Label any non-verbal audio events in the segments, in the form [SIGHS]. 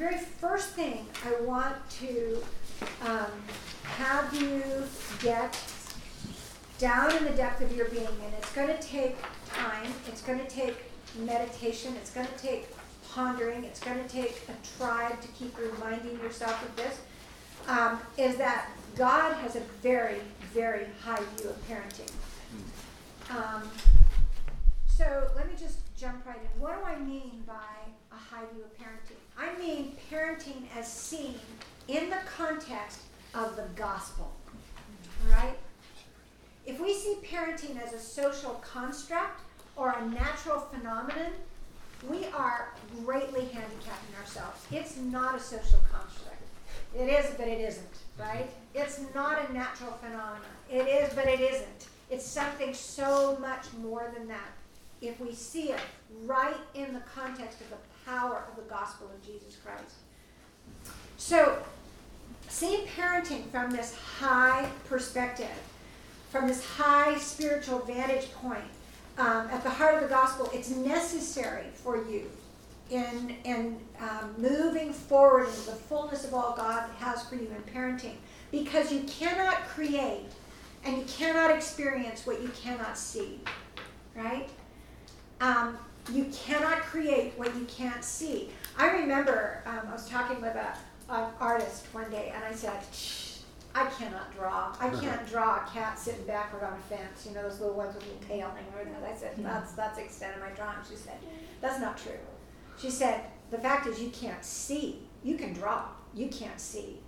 very first thing I want to um, have you get down in the depth of your being, and it's going to take time, it's going to take meditation, it's going to take pondering, it's going to take a tribe to keep reminding yourself of this, um, is that God has a very, very high view of parenting. Um, so let me just jump right in. What do I mean by a high view of parenting? I mean parenting as seen in the context of the gospel. Right? If we see parenting as a social construct or a natural phenomenon, we are greatly handicapping ourselves. It's not a social construct. It is, but it isn't, right? It's not a natural phenomenon. It is, but it isn't. It's something so much more than that. If we see it right in the context of the power of the gospel of Jesus Christ. So, seeing parenting from this high perspective, from this high spiritual vantage point, um, at the heart of the gospel, it's necessary for you in, in um, moving forward into the fullness of all God has for you in parenting because you cannot create and you cannot experience what you cannot see, right? Um, you cannot create what you can't see. I remember um, I was talking with a, an artist one day, and I said, I cannot draw. I can't draw a cat sitting backward on a fence. You know those little ones with the tail over I said, that's that's the extent of my drawing. She said, that's not true. She said, the fact is you can't see. You can draw. You can't see.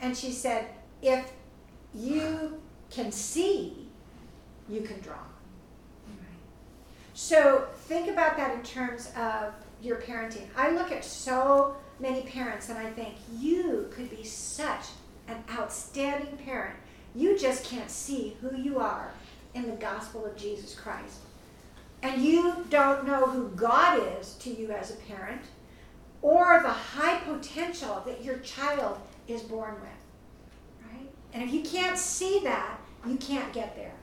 And she said, if you can see, you can draw. So think about that in terms of your parenting. I look at so many parents and I think you could be such an outstanding parent. You just can't see who you are in the gospel of Jesus Christ. And you don't know who God is to you as a parent or the high potential that your child is born with. Right? And if you can't see that, you can't get there.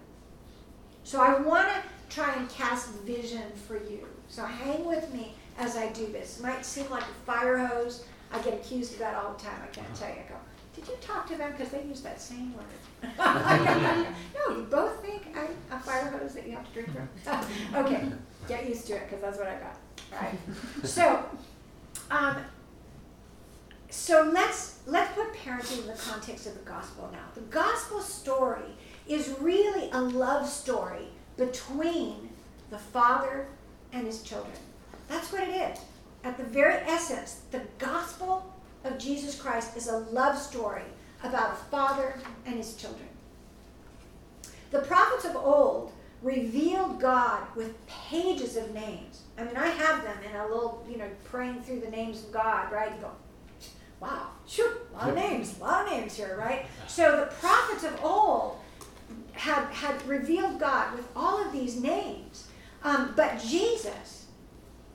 So I want to try and cast vision for you. So hang with me as I do this. It might seem like a fire hose. I get accused of that all the time. I can't tell you. I go, did you talk to them? Because they use that same word. [LAUGHS] [LAUGHS] no, you both think I'm a fire hose that you have to drink from? [LAUGHS] okay, get used to it because that's what I got. All right. So, um, so let's let's put parenting in the context of the gospel now. The gospel story is really a love story between the Father and his children. That's what it is. At the very essence, the gospel of Jesus Christ is a love story about a father and his children. The prophets of old revealed God with pages of names. I mean, I have them in a little, you know, praying through the names of God, right? You go, wow, shoot, a lot of names, a lot of names here, right? So the prophets of old had, had revealed God with all of these names. Um, but Jesus,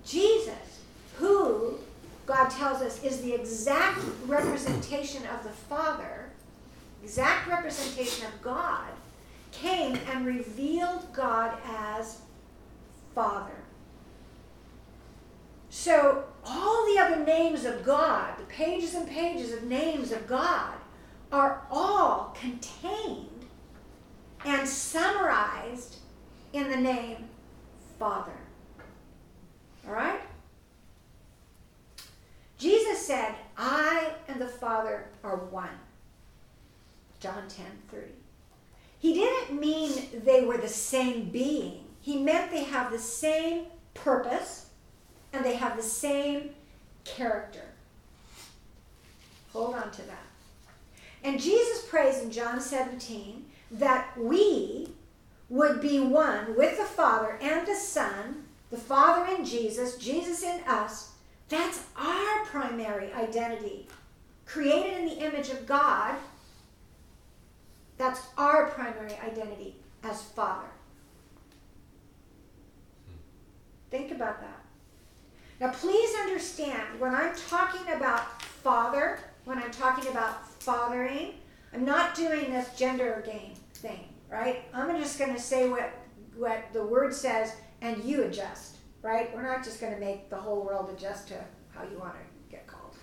Jesus, who God tells us is the exact representation of the Father, exact representation of God, came and revealed God as Father. So, all the other names of God, the pages and pages of names of God, are all contained and summarized in the name Father. All right? Jesus said, I and the Father are one. John 10 30. He didn't mean they were the same being, he meant they have the same purpose and they have the same character. Hold on to that. And Jesus prays in John 17 that we would be one with the Father and the Son, the Father in Jesus, Jesus in us. That's our primary identity. Created in the image of God, that's our primary identity as Father. Think about that. Now, please understand when I'm talking about father, when I'm talking about fathering, I'm not doing this gender game thing, right? I'm just going to say what what the word says, and you adjust, right? We're not just going to make the whole world adjust to how you want to get called.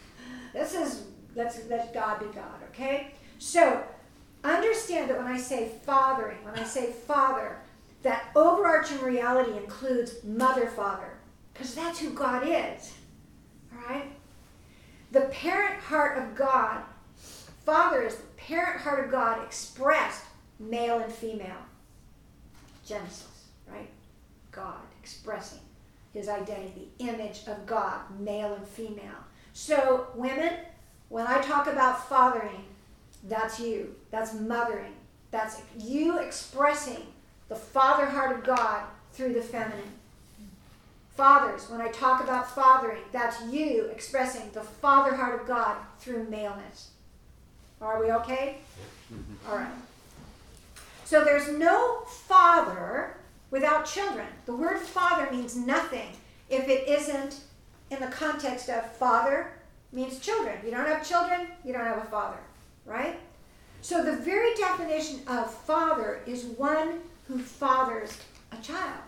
this is let's let God be God, okay? So understand that when I say fathering, when I say father, that overarching reality includes mother father, because that's who God is. All right? The parent heart of God, father is the parent heart of God expressed male and female. Genesis, right? God expressing his identity, image of God, male and female. So, women, when I talk about fathering, that's you. That's mothering. That's you expressing the father heart of God through the feminine. Fathers, when I talk about fathering, that's you expressing the father heart of God through maleness. Are we okay? All right. So there's no father without children. The word father means nothing if it isn't in the context of father means children. You don't have children, you don't have a father, right? So the very definition of father is one who fathers a child.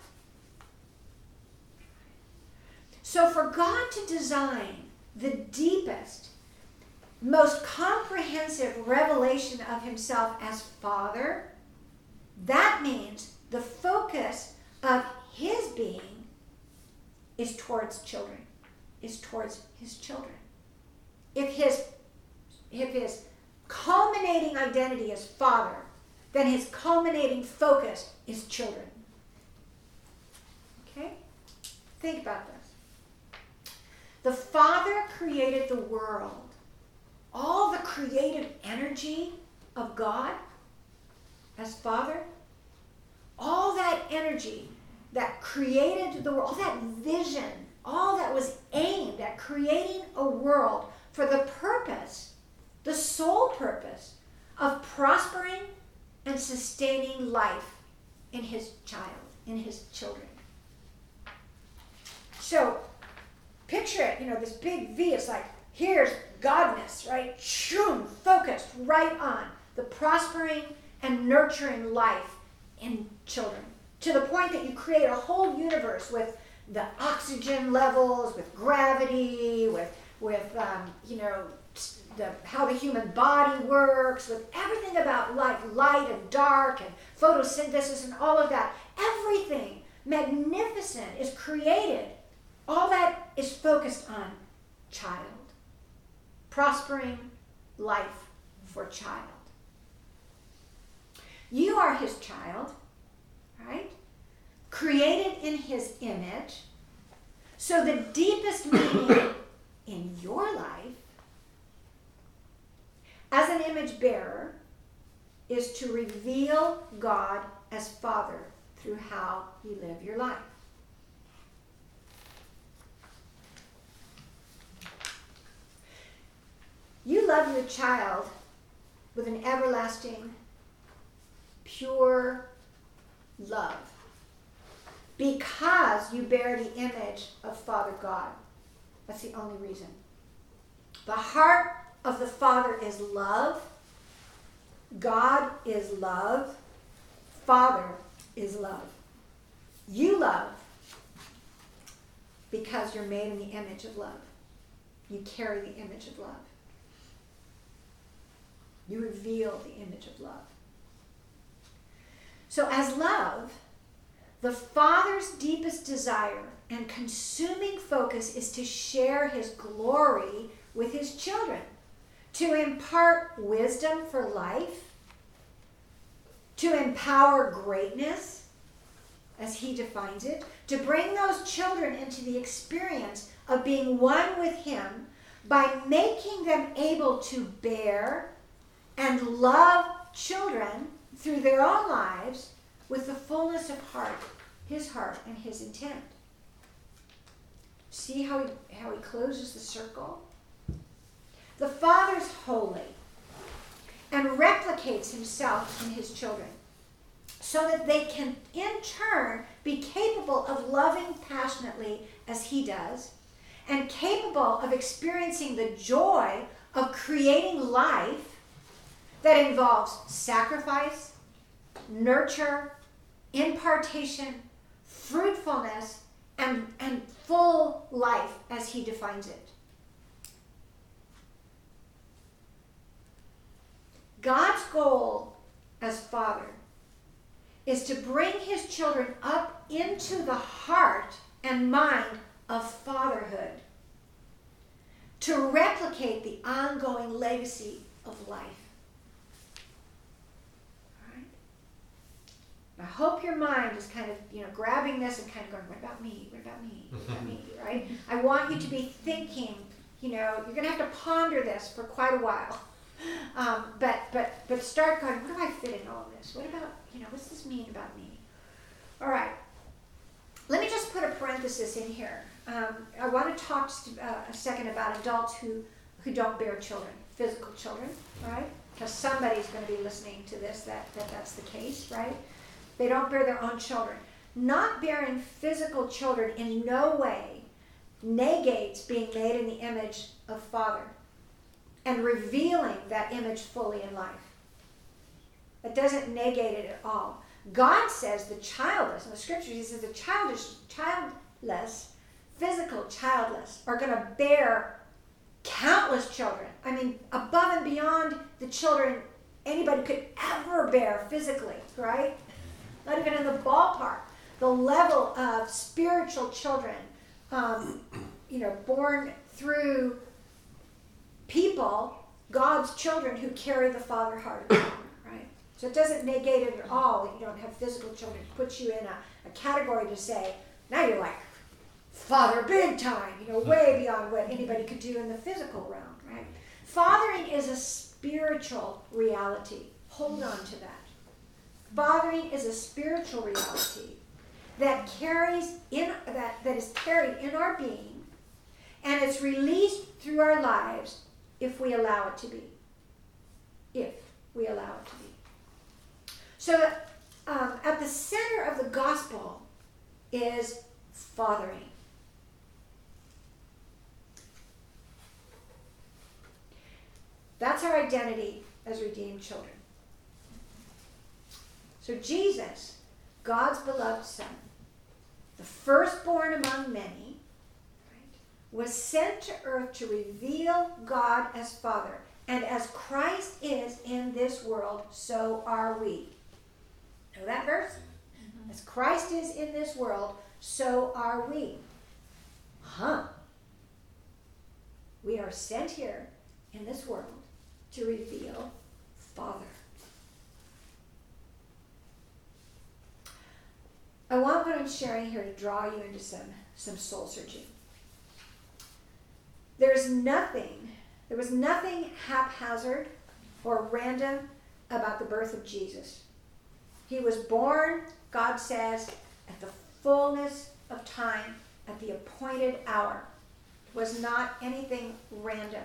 So for God to design the deepest, most comprehensive revelation of himself as father, that means the focus of his being is towards children, is towards his children. If his if his culminating identity is father, then his culminating focus is children. Okay? Think about this. The Father created the world. All the creative energy of God as Father, all that energy that created the world, all that vision, all that was aimed at creating a world for the purpose, the sole purpose of prospering and sustaining life in his child, in his children. So, picture it, you know, this big V, it's like, here's godness, right? Shoom, focused right on the prospering and nurturing life in children to the point that you create a whole universe with the oxygen levels, with gravity, with with um, you know the, how the human body works, with everything about life, light and dark and photosynthesis and all of that. Everything magnificent is created. All that is focused on child, prospering life for child. You are his child right? Created in his image. So the deepest meaning in your life as an image bearer is to reveal God as Father through how you live your life. You love your child with an everlasting, pure, love because you bear the image of Father God. That's the only reason. The heart of the Father is love. God is love. Father is love. You love because you're made in the image of love. You carry the image of love. You reveal the image of love. So, as love, the Father's deepest desire and consuming focus is to share his glory with his children, to impart wisdom for life, to empower greatness, as he defines it, to bring those children into the experience of being one with him by making them able to bear and love children through their own lives with the fullness of heart, his heart and his intent. See how he, how he closes the circle? The Father's holy and replicates himself in his children so that they can in turn be capable of loving passionately as he does and capable of experiencing the joy of creating life that involves sacrifice, nurture, impartation, fruitfulness, and, and full life as he defines it. God's goal as Father is to bring his children up into the heart and mind of fatherhood, to replicate the ongoing legacy of life. I hope your mind is kind of, you know, grabbing this and kind of going, what about me? What about me? What about me? [LAUGHS] Right? I want you to be thinking, you know, you're going to have to ponder this for quite a while. Um, but but but start going. What do I fit in all of this? What about you know? What's this mean about me? All right. Let me just put a parenthesis in here. Um, I want to talk uh, a second about adults who who don't bear children, physical children, right? Because somebody's going to be listening to this that, that that's the case, right? They don't bear their own children. Not bearing physical children in no way negates being made in the image of Father and revealing that image fully in life. It doesn't negate it at all. God says the childless, in the scriptures, he says the childish, childless, physical childless, are going to bear countless children. I mean, above and beyond the children anybody could ever bear physically, right? Not even in the ballpark. The level of spiritual children, um, you know, born through people, God's children who carry the father heart of God, right? So it doesn't negate it at all that you don't have physical children. It puts you in a, a category to say, now you're like father big time, you know, way beyond what anybody could do in the physical realm, right? Fathering is a spiritual reality. Hold on to that. Fathering is a spiritual reality that carries in that, that is carried in our being and it's released through our lives if we allow it to be. If we allow it to be. So, um, at the center of the gospel is fathering. That's our identity as redeemed children. So, Jesus, God's beloved Son, the firstborn among many, was sent to earth to reveal God as Father. And as Christ is in this world, so are we. Know that verse? Mm-hmm. As Christ is in this world, so are we. Huh. We are sent here in this world to reveal Father. I want what I'm sharing here to draw you into some, some soul searching. There's nothing, there was nothing haphazard or random about the birth of Jesus. He was born, God says, at the fullness of time, at the appointed hour. It was not anything random.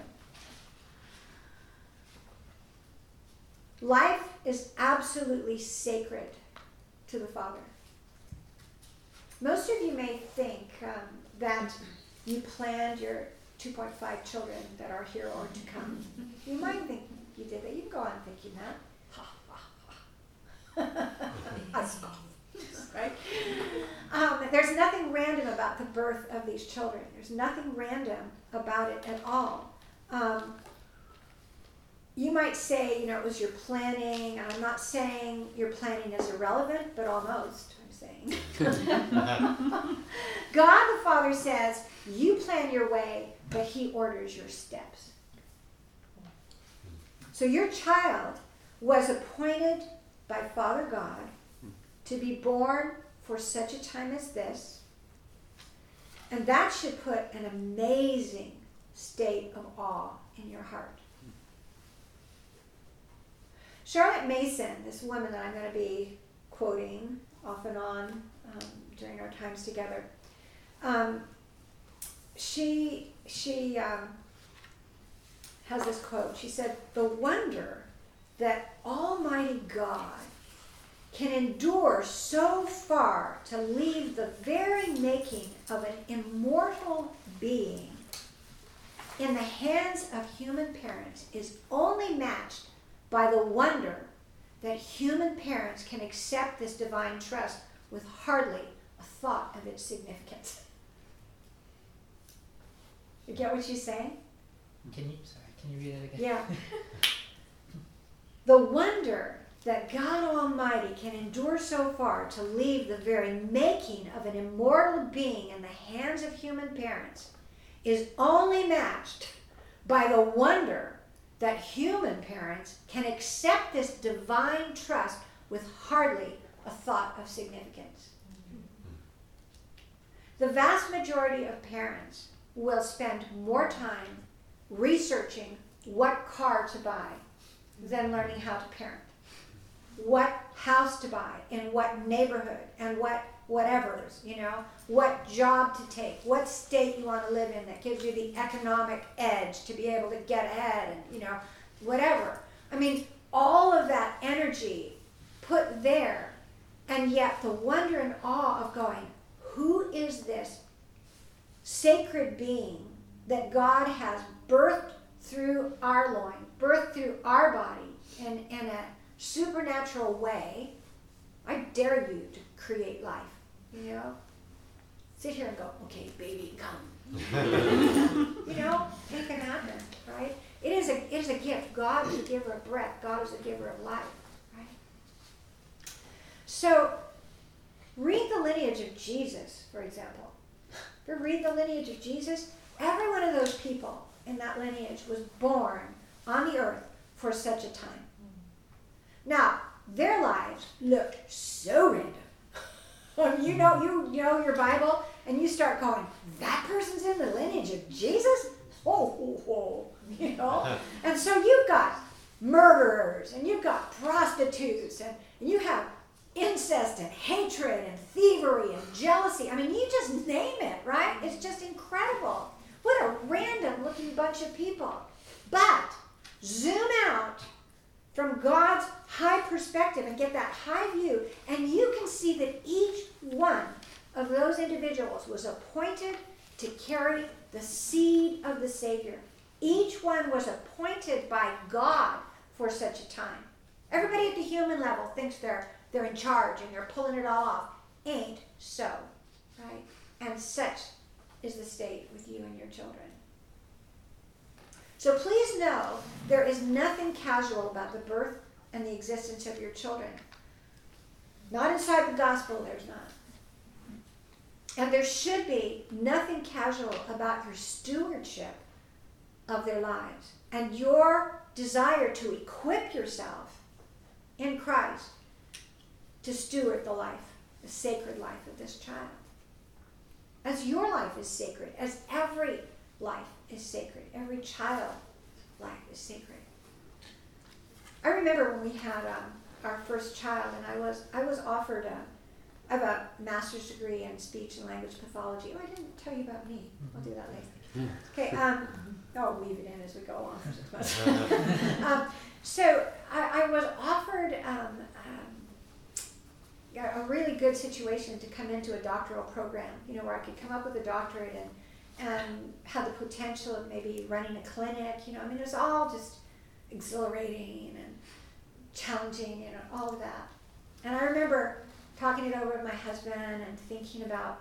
Life is absolutely sacred to the Father. Most of you may think um, that you planned your 2.5 children that are here or to come. You might think you did that. You can go on thinking that. [LAUGHS] right? Um, there's nothing random about the birth of these children. There's nothing random about it at all. Um, you might say, you know, it was your planning. I'm not saying your planning is irrelevant, but almost, saying. [LAUGHS] God the Father says, you plan your way, but He orders your steps. So your child was appointed by Father God to be born for such a time as this. And that should put an amazing state of awe in your heart. Charlotte Mason, this woman that I'm going to be quoting off and on um, during our times together, um, she she um, has this quote. She said, "The wonder that Almighty God can endure so far to leave the very making of an immortal being in the hands of human parents is only matched by the wonder that human parents can accept this divine trust with hardly a thought of its significance." You get what she's saying? Can you sorry? Can you read it again? Yeah. [LAUGHS] The wonder that God Almighty can endure so far to leave the very making of an immortal being in the hands of human parents is only matched by the wonder that human parents can accept this divine trust with hardly a thought of significance. The vast majority of parents will spend more time researching what car to buy than learning how to parent. What house to buy, in what neighborhood, and what whatever's, you know, what job to take, what state you want to live in that gives you the economic edge to be able to get ahead, and, you know, whatever. I mean, all of that energy put there, and yet the wonder and awe of going, who is this sacred being that God has birthed through our loin, birthed through our body in, in a supernatural way? I dare you to create life, you know? Sit here and go, okay, baby, come. [LAUGHS] you know, it can happen, right? It is a it is a gift. God is a giver of breath. God is a giver of life, right? So Read the lineage of Jesus, for example. If you read the lineage of Jesus, every one of those people in that lineage was born on the earth for such a time. Now, their lives looked so random. You know, you know your Bible, and you start going, that person's in the lineage of Jesus? Oh, oh, oh. you know? [LAUGHS] and so you've got murderers, and you've got prostitutes, and, and you have incest and hatred and thievery and jealousy. I mean, you just name it, right? It's just incredible. What a random looking bunch of people. But zoom out from God's high perspective and get that high view, and you can see that each one of those individuals was appointed to carry the seed of the Savior. Each one was appointed by God for such a time. Everybody at the human level thinks they're they're in charge and they're pulling it all off. Ain't so, right? And such is the state with you and your children. So please know there is nothing casual about the birth and the existence of your children. Not inside the gospel, there's not. And there should be nothing casual about your stewardship of their lives and your desire to equip yourself in Christ to steward the life, the sacred life of this child. As your life is sacred, as every life is sacred, every child life is sacred. I remember when we had um, our first child, and I was I was offered a I have a master's degree in speech and language pathology. Oh, I didn't tell you about me. I'll do that later. Okay. Um, I'll weave it in as we go along for six months. um, so I, I was offered um, a really good situation to come into a doctoral program, you know, where I could come up with a doctorate and and had the potential of maybe running a clinic, you know. I mean, it was all just exhilarating and challenging, know, all of that. And I remember talking it over with my husband and thinking about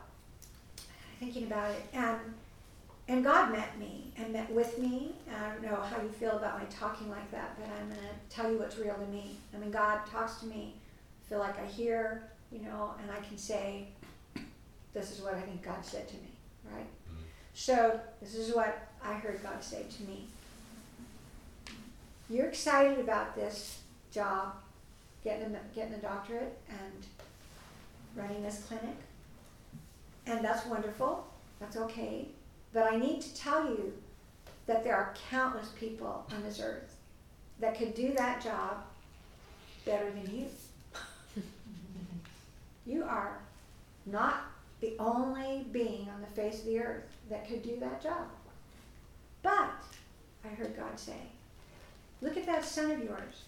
thinking about it and and God met me and met with me. I don't know how you feel about my talking like that, but I'm to tell you what's real to me. I mean, God talks to me I feel like I hear, you know, and I can say, this is what I think God said to me, right? So this is what I heard God say to me. You're excited about this job, getting a, getting a doctorate and running this clinic, and that's wonderful. That's okay. But I need to tell you that there are countless people on this earth that could do that job better than you. [LAUGHS] You are not the only being on the face of the earth that could do that job. But, I heard God say, look at that son of yours.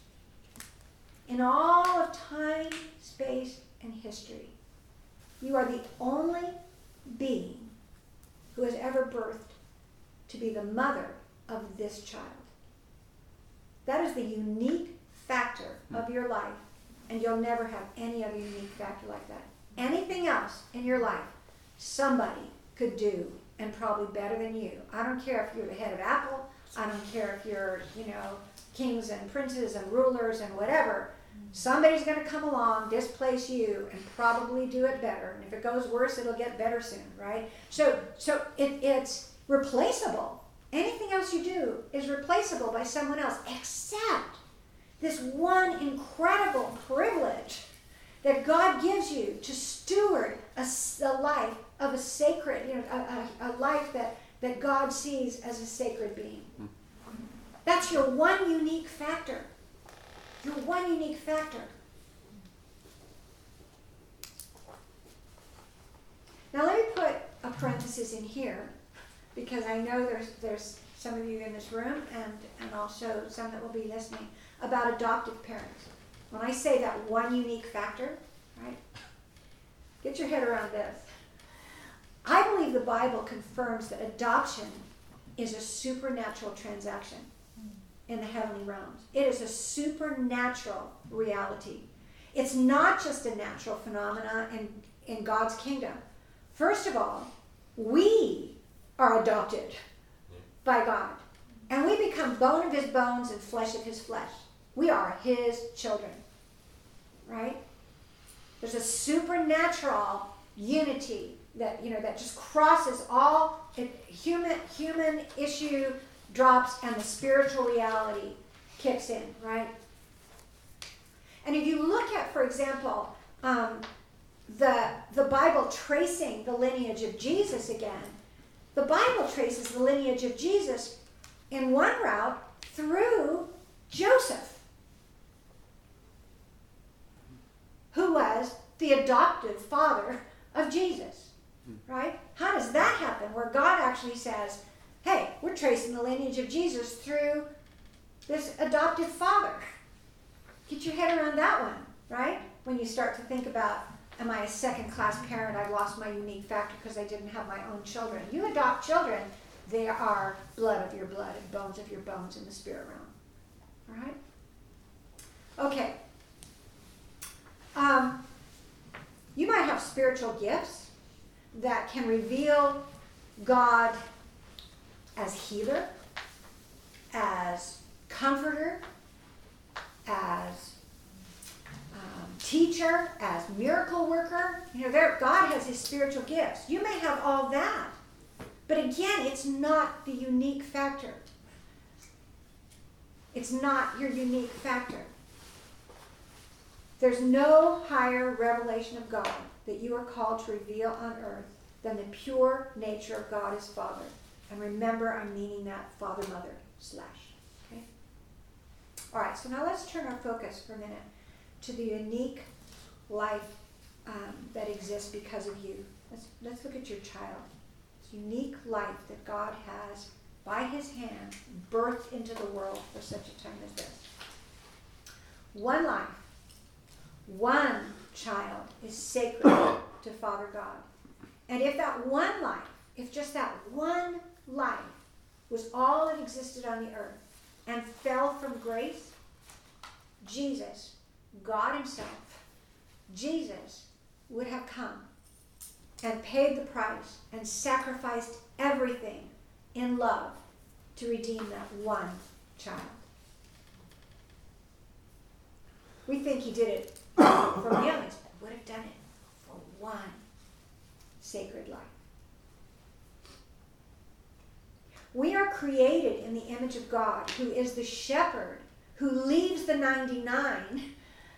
In all of time, space, and history, you are the only being who has ever birthed to be the mother of this child. That is the unique factor of hmm. your life and you'll never have any other unique factor like that. Anything else in your life, somebody could do, and probably better than you. I don't care if you're the head of Apple. I don't care if you're, you know, kings and princes and rulers and whatever. Somebody's going to come along, displace you, and probably do it better. And if it goes worse, it'll get better soon, right? So, so it, it's replaceable. Anything else you do is replaceable by someone else, except this one incredible privilege that God gives you to steward a, a life of a sacred, you know, a, a, a, life that, that God sees as a sacred being. That's your one unique factor. Your one unique factor. Now let me put a parenthesis in here because I know there's there's some of you in this room and, and also some that will be listening about adoptive parents. When I say that one unique factor, right? Get your head around this. I believe the Bible confirms that adoption is a supernatural transaction in the heavenly realms. It is a supernatural reality. It's not just a natural phenomena in, in God's kingdom. First of all, we are adopted by God. And we become bone of his bones and flesh of his flesh. We are his children. Right? There's a supernatural unity that you know that just crosses all human human issue drops and the spiritual reality kicks in, right? And if you look at, for example, um, the the Bible tracing the lineage of Jesus again, the Bible traces the lineage of Jesus in one route through Joseph, who was the adoptive father of Jesus, right? How does that happen? Where God actually says, hey, we're tracing the lineage of Jesus through this adoptive father. Get your head around that one, right? When you start to think about, am I a second class parent? I lost my unique factor because I didn't have my own children. You adopt children, they are blood of your blood and bones of your bones in the spirit realm. All right? Okay. Um, you might have spiritual gifts that can reveal God as healer, as comforter, as um, teacher, as miracle worker. You know, there, God has his spiritual gifts. You may have all that, but again, it's not the unique factor. It's not your unique factor. There's no higher revelation of God that you are called to reveal on earth than the pure nature of God as Father. And remember, I'm meaning that father mother slash. Okay? All right, so now let's turn our focus for a minute to the unique life um, that exists because of you. Let's, let's look at your child. This unique life that God has, by his hand, birthed into the world for such a time as this. One life, one child is sacred [COUGHS] to Father God. And if that one life, if just that one life was all that existed on the earth and fell from grace, Jesus, God Himself, Jesus would have come and paid the price and sacrificed everything in love to redeem that one child. We think He did it for millions, but would have done it for one sacred life. We are created in the image of God, who is the shepherd who leaves the 99,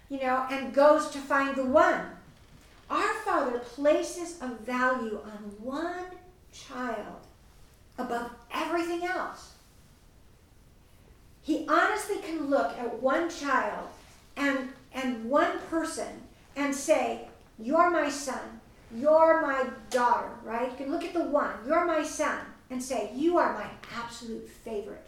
you know, and goes to find the one. Our Father places a value on one child above everything else. He honestly can look at one child and, and one person and say, You're my son, you're my daughter, right? You can look at the one, you're my son and say, You are my absolute favorite.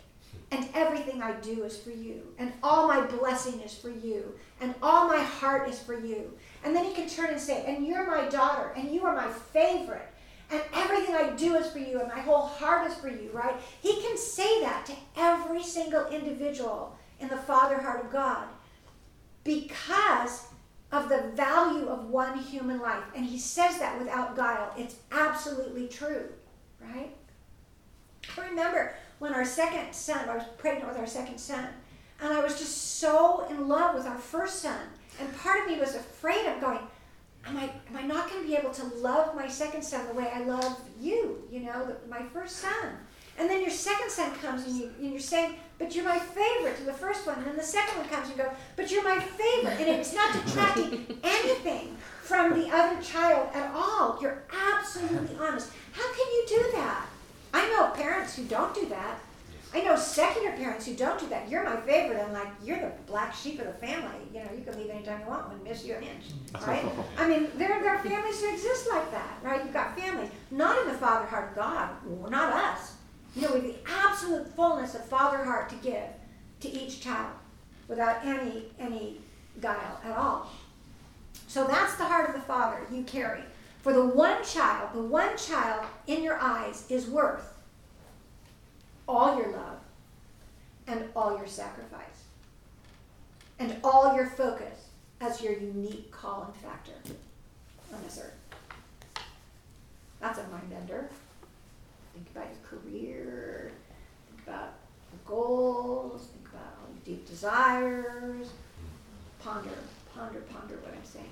And everything I do is for you. And all my blessing is for you. And all my heart is for you. And then he can turn and say, And you're my daughter. And you are my favorite. And everything I do is for you. And my whole heart is for you, right? He can say that to every single individual in the Father heart of God because of the value of one human life. And he says that without guile. It's absolutely true, right? I remember, when our second son, I was pregnant with our second son, and I was just so in love with our first son. And part of me was afraid of going, am I, am I not going to be able to love my second son the way I love you, you know, the, my first son? And then your second son comes and, you, and you're saying, but you're my favorite to the first one. And then the second one comes and you go, but you're my favorite. And it's not detracting [LAUGHS] anything from the other child at all. You're absolutely honest. How can you do that? I know parents who don't do that. I know secular parents who don't do that. You're my favorite, I'm like you're the black sheep of the family. You know, you can leave anytime you want, wouldn't miss you an inch, right? I mean, there, there are families who exist like that, right? You've got families, not in the father heart of God, not us. You know, with the absolute fullness of father heart to give to each child, without any any guile at all. So that's the heart of the father you carry. For the one child, the one child in your eyes is worth all your love and all your sacrifice and all your focus as your unique calling factor on this earth. That's a mind bender. Think about your career, think about your goals, think about all your deep desires. Ponder, ponder, ponder what I'm saying.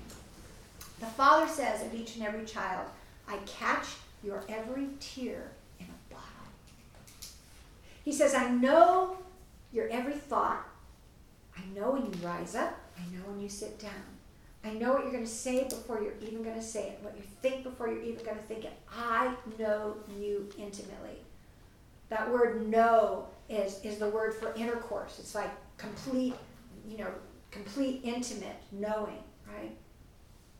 The Father says of each and every child, I catch your every tear in a bottle. he says, I know your every thought. I know when you rise up. I know when you sit down. I know what you're going to say before you're even going to say it, what you think before you're even going to think it. I know you intimately. That word know is, is the word for intercourse. It's like complete, you know, complete intimate knowing, right?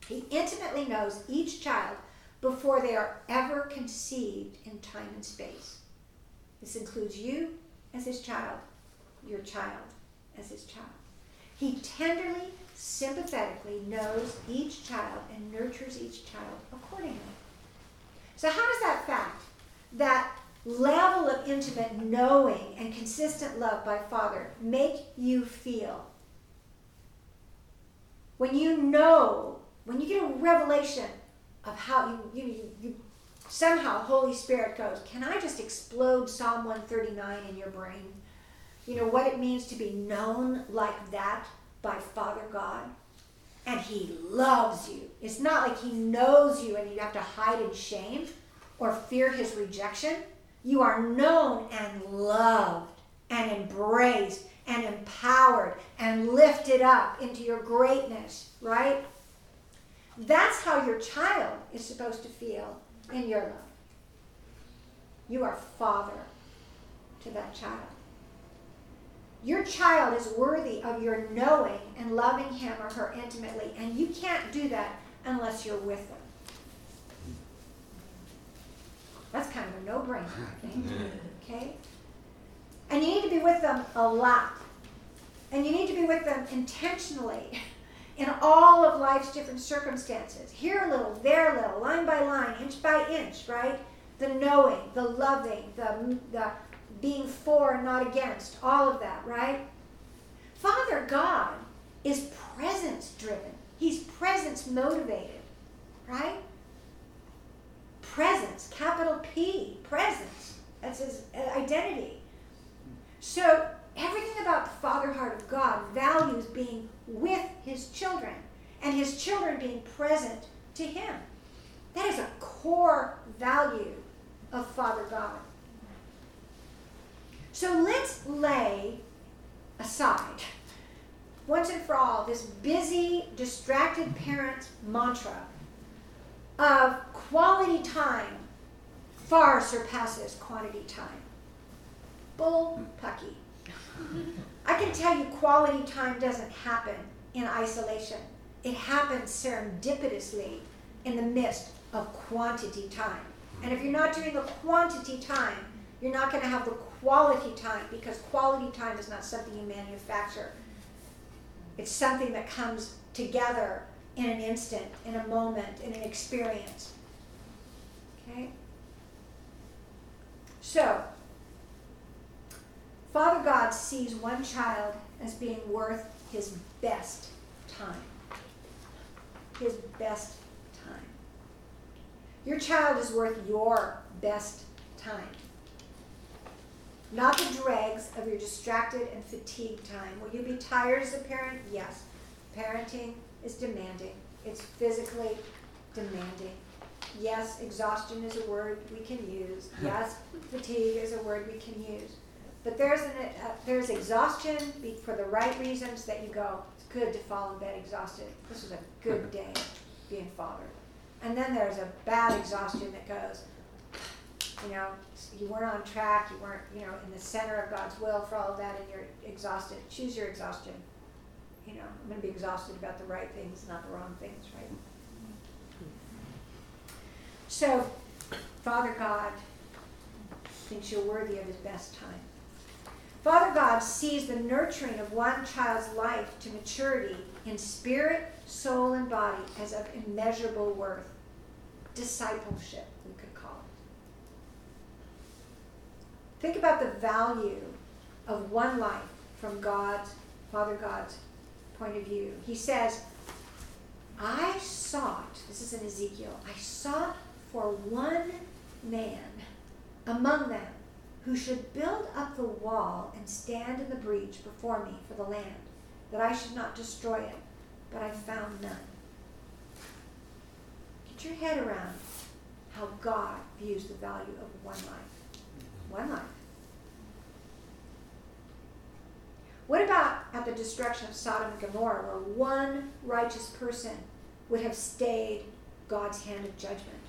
He intimately knows each child before they are ever conceived in time and space. This includes you as his child, your child as his child. He tenderly, sympathetically knows each child and nurtures each child accordingly. So, how does that fact, that level of intimate knowing and consistent love by Father, make you feel? When you know, when you get a revelation of how you, you, you somehow Holy Spirit goes, Can I just explode Psalm 139 in your brain? You know what it means to be known like that by Father God? And He loves you. It's not like He knows you and you have to hide in shame or fear His rejection. You are known and loved and embraced and empowered and lifted up into your greatness, right? That's how your child is supposed to feel in your love. You are father to that child. Your child is worthy of your knowing and loving him or her intimately, and you can't do that unless you're with them. That's kind of a no brainer, [LAUGHS] Okay? And you need to be with them a lot. And you need to be with them intentionally. in all of life's different circumstances. Here a little, there a little, line by line, inch by inch, right? The knowing, the loving, the, the being for and not against, all of that, right? Father God is presence driven. He's presence motivated, right? Presence, capital P, presence. That's his uh, identity. So everything about the father heart of God values being with his children and his children being present to him. That is a core value of Father God. So let's lay aside, once and for all, this busy, distracted parent mantra of quality time far surpasses quantity time. Bull pucky. I can tell you quality time doesn't happen in isolation. It happens serendipitously in the midst of quantity time. And if you're not doing the quantity time, you're not going to have the quality time because quality time is not something you manufacture. It's something that comes together in an instant, in a moment, in an experience. Okay? So, Father God sees one child as being worth his best time. His best time. Your child is worth your best time. Not the dregs of your distracted and fatigued time. Will you be tired as a parent? Yes. Parenting is demanding, it's physically demanding. Yes, exhaustion is a word we can use. [LAUGHS] Yes, fatigue is a word we can use. But there's an, uh, there's exhaustion for the right reasons that you go, it's good to fall in bed exhausted. This is a good day being father. And then there's a bad exhaustion that goes, you know, you weren't on track, you weren't, you know, in the center of God's will for all of that, and you're exhausted. Choose your exhaustion. You know, I'm going to be exhausted about the right things, not the wrong things, right? So, Father God thinks you're worthy of his best time. Father God sees the nurturing of one child's life to maturity in spirit, soul, and body as of immeasurable worth. Discipleship, we could call it. Think about the value of one life from God's, Father God's point of view. He says, I sought, this is in Ezekiel, I sought for one man among them who should build up the wall and stand in the breach before me for the land, that I should not destroy it, but I found none. Get your head around how God views the value of one life. One life. What about at the destruction of Sodom and Gomorrah, where one righteous person would have stayed God's hand of judgment?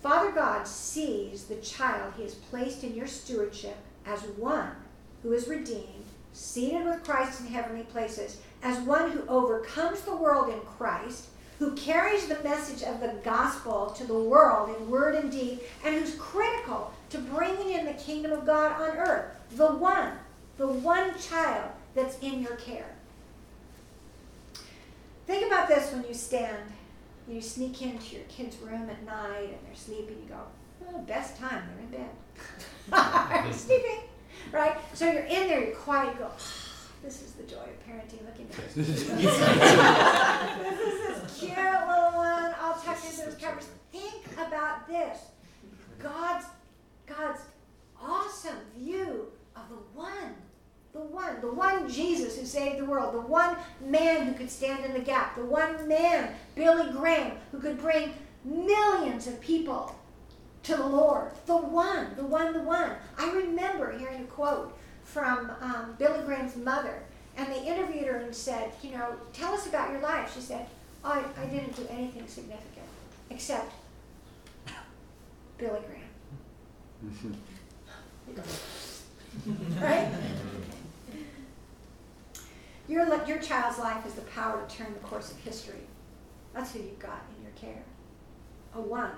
Father God sees the child he has placed in your stewardship as one who is redeemed, seated with Christ in heavenly places, as one who overcomes the world in Christ, who carries the message of the gospel to the world in word and deed, and who's critical to bringing in the kingdom of God on earth. The one, the one child that's in your care. Think about this when you stand you sneak into your kid's room at night and they're sleeping. You go, oh, best time, they're in bed. [LAUGHS] [LAUGHS] sleeping, right? So you're in there, you're quiet, you go, oh, this is the joy of Looking at this. [LAUGHS] this is [LAUGHS] this cute little one, all tucked into his covers. Think about this. God's God's awesome view of the one the one, the one Jesus who saved the world, the one man who could stand in the gap, the one man, Billy Graham, who could bring millions of people to the Lord. The one, the one, the one. I remember hearing a quote from um, Billy Graham's mother, and they interviewed her and said, You know, tell us about your life. She said, I, I didn't do anything significant except Billy Graham. [LAUGHS] right? Your, your child's life is the power to turn the course of history. That's who you've got in your care. A one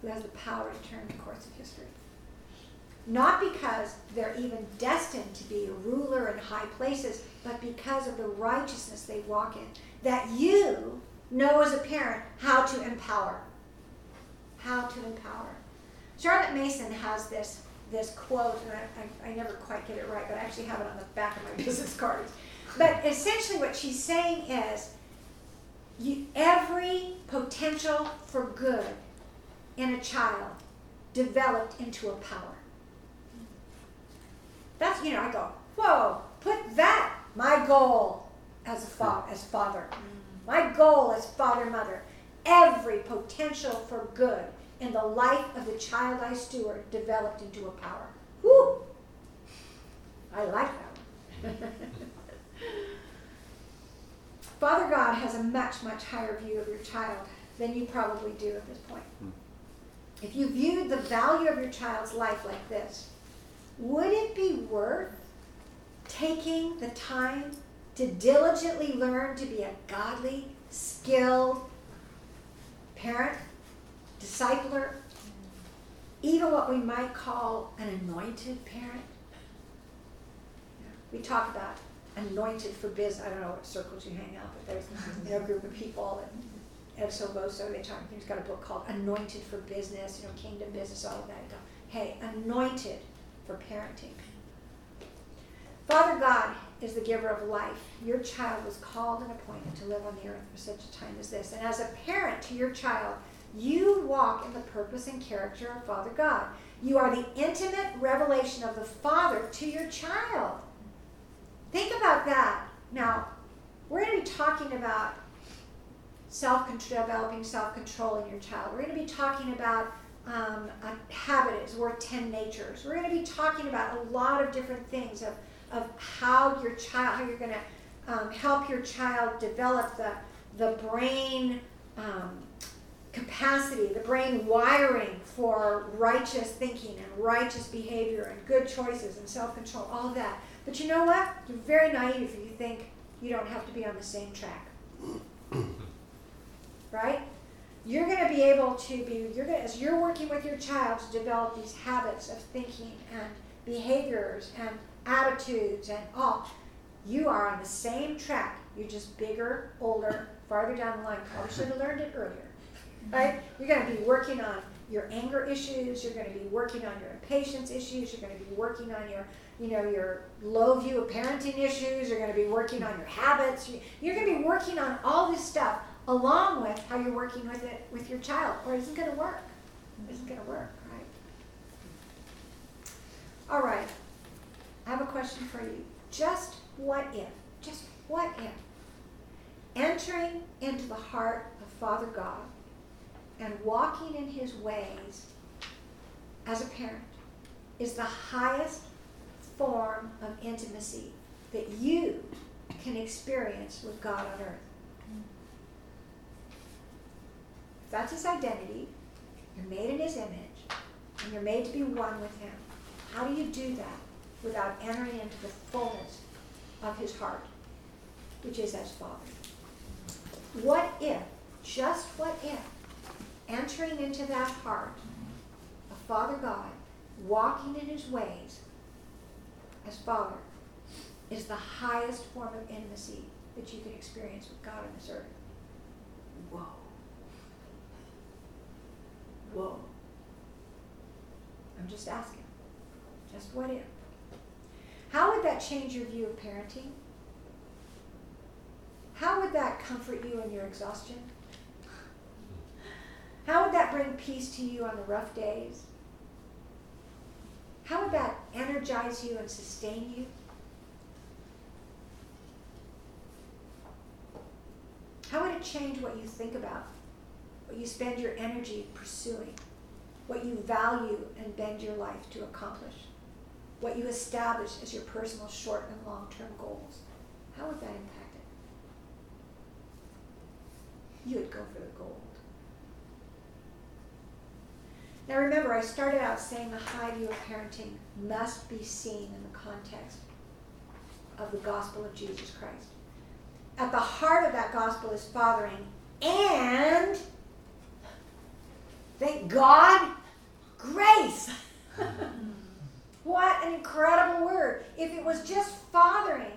who has the power to turn the course of history. Not because they're even destined to be a ruler in high places, but because of the righteousness they walk in. That you know as a parent how to empower. How to empower. Charlotte Mason has this, this quote, and I, I, I never quite get it right, but I actually have it on the back of my [LAUGHS] business cards. But essentially, what she's saying is you, every potential for good in a child developed into a power. That's, you know, I go, whoa, put that, my goal as a fa- as father, my goal as father, mother, every potential for good in the life of the child I steward developed into a power. Whoo! I like that [LAUGHS] Father God has a much, much higher view of your child than you probably do at this point. Hmm. If you viewed the value of your child's life like this, would it be worth taking the time to diligently learn to be a godly, skilled parent, discipler, even what we might call an anointed parent? We talk about anointed for business. I don't know what circles you hang out, but there's you know a group of people and Ed Silvoso, they talk, he's got a book called Anointed for Business, you know, Kingdom Business, all of that. Go, hey, anointed for parenting. Father God is the giver of life. Your child was called and appointed to live on the earth for such a time as this. And as a parent to your child, you walk in the purpose and character of Father God. You are the intimate revelation of the Father to your child. Think about that. Now, we're going to be talking about self developing self control in your child. We're going to be talking about um, a habit is worth 10 natures. We're going to be talking about a lot of different things of, of how your child, how you're going to um, help your child develop the, the brain um, capacity, the brain wiring for righteous thinking and righteous behavior and good choices and self control, all of that. But you know what? You're very naive if you think you don't have to be on the same track. [CLEARS THROAT] right? You're going to be able to be, you're going to, as you're working with your child to develop these habits of thinking and behaviors and attitudes and all, you are on the same track. You're just bigger, older, farther down the line. Probably should have learned it earlier. Right? You're going to be working on your anger issues. You're going to be working on your impatience issues. You're going to be working on your, you know, your low view of parenting issues. You're going to be working on your habits. You're going to be working on all this stuff along with how you're working with it with your child, or it isn't going to work. It isn't going to work, right? All right. I have a question for you. Just what if? Just what if? Entering into the heart of Father God and walking in his ways as a parent is the highest form of intimacy that you can experience with God on earth. Hmm. That's his identity. You're made in his image, and you're made to be one with him. How do you do that without entering into the fullness of his heart, which is as Father? What if, just what if, entering into that heart of Father God, walking in his ways as Father, is the highest form of intimacy that you can experience with God on this earth? Whoa. Whoa. I'm just asking. Just what if? How would that change your view of parenting? How would that comfort you in your exhaustion? How would that bring peace to you on the rough days? How would that energize you and sustain you? How would it change what you think about what you spend your energy pursuing, what you value and bend your life to accomplish, what you establish as your personal short and long term goals. How would that impact it? You would go for the gold. Now remember, I started out saying the high view of parenting must be seen in the context of the gospel of Jesus Christ. At the heart of that gospel is fathering and Thank God, grace. what an incredible word. If it was just fathering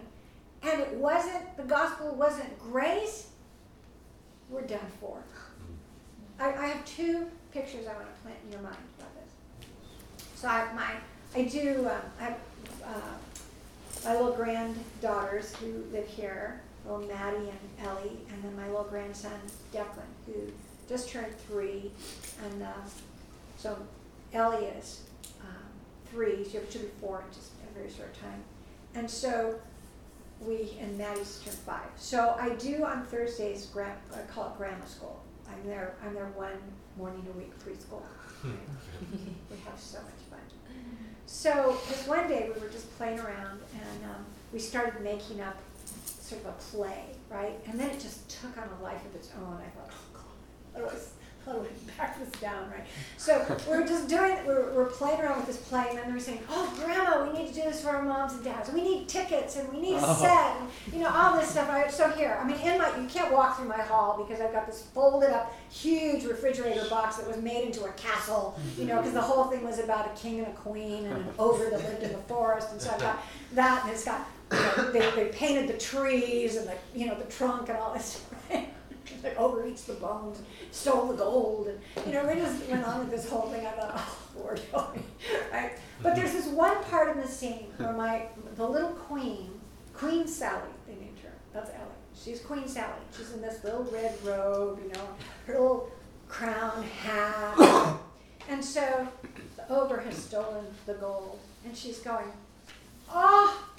and it wasn't, the gospel wasn't grace, we're done for. I, I have two pictures I want to plant in your mind about this. So I have my, I do, um, I have uh, my little granddaughters who live here, little Maddie and Ellie, and then my little grandson Declan, who just turned three, and uh, so Ellie is um, three. She should be four in just a very short time, and so we and Maddie's turned five. So I do on Thursdays. Gra- I call it grandma school. I'm there. I'm there one morning a week preschool. we have so much fun. So this one day we were just playing around, and um, we started making up sort of a play, right? And then it just took on a life of its own. I thought, Otherwise, how do we back this down, right? So we're just doing, we're, we're playing around with this play, and then we are saying, oh, Grandma, we need to do this for our moms and dads. We need tickets, and we need a oh. set, and, you know, all this stuff. I, so here, I mean, in my, you can't walk through my hall because I've got this folded up, huge refrigerator box that was made into a castle, you know, because the whole thing was about a king and a queen and an [LAUGHS] ogre that lived in the forest, and so I've got that, and it's got, you know, they, they painted the trees and the, you know, the trunk and all this. Like overeats the bones, stole the gold, and you know, we just went on with this whole thing. I thought, oh Lord, [LAUGHS] right? But there's this one part in the scene where my the little queen, Queen Sally, they named her. That's Ellie. She's Queen Sally. She's in this little red robe, you know, her little crown hat. And so the ogre has stolen the gold, and she's going, ah! oh,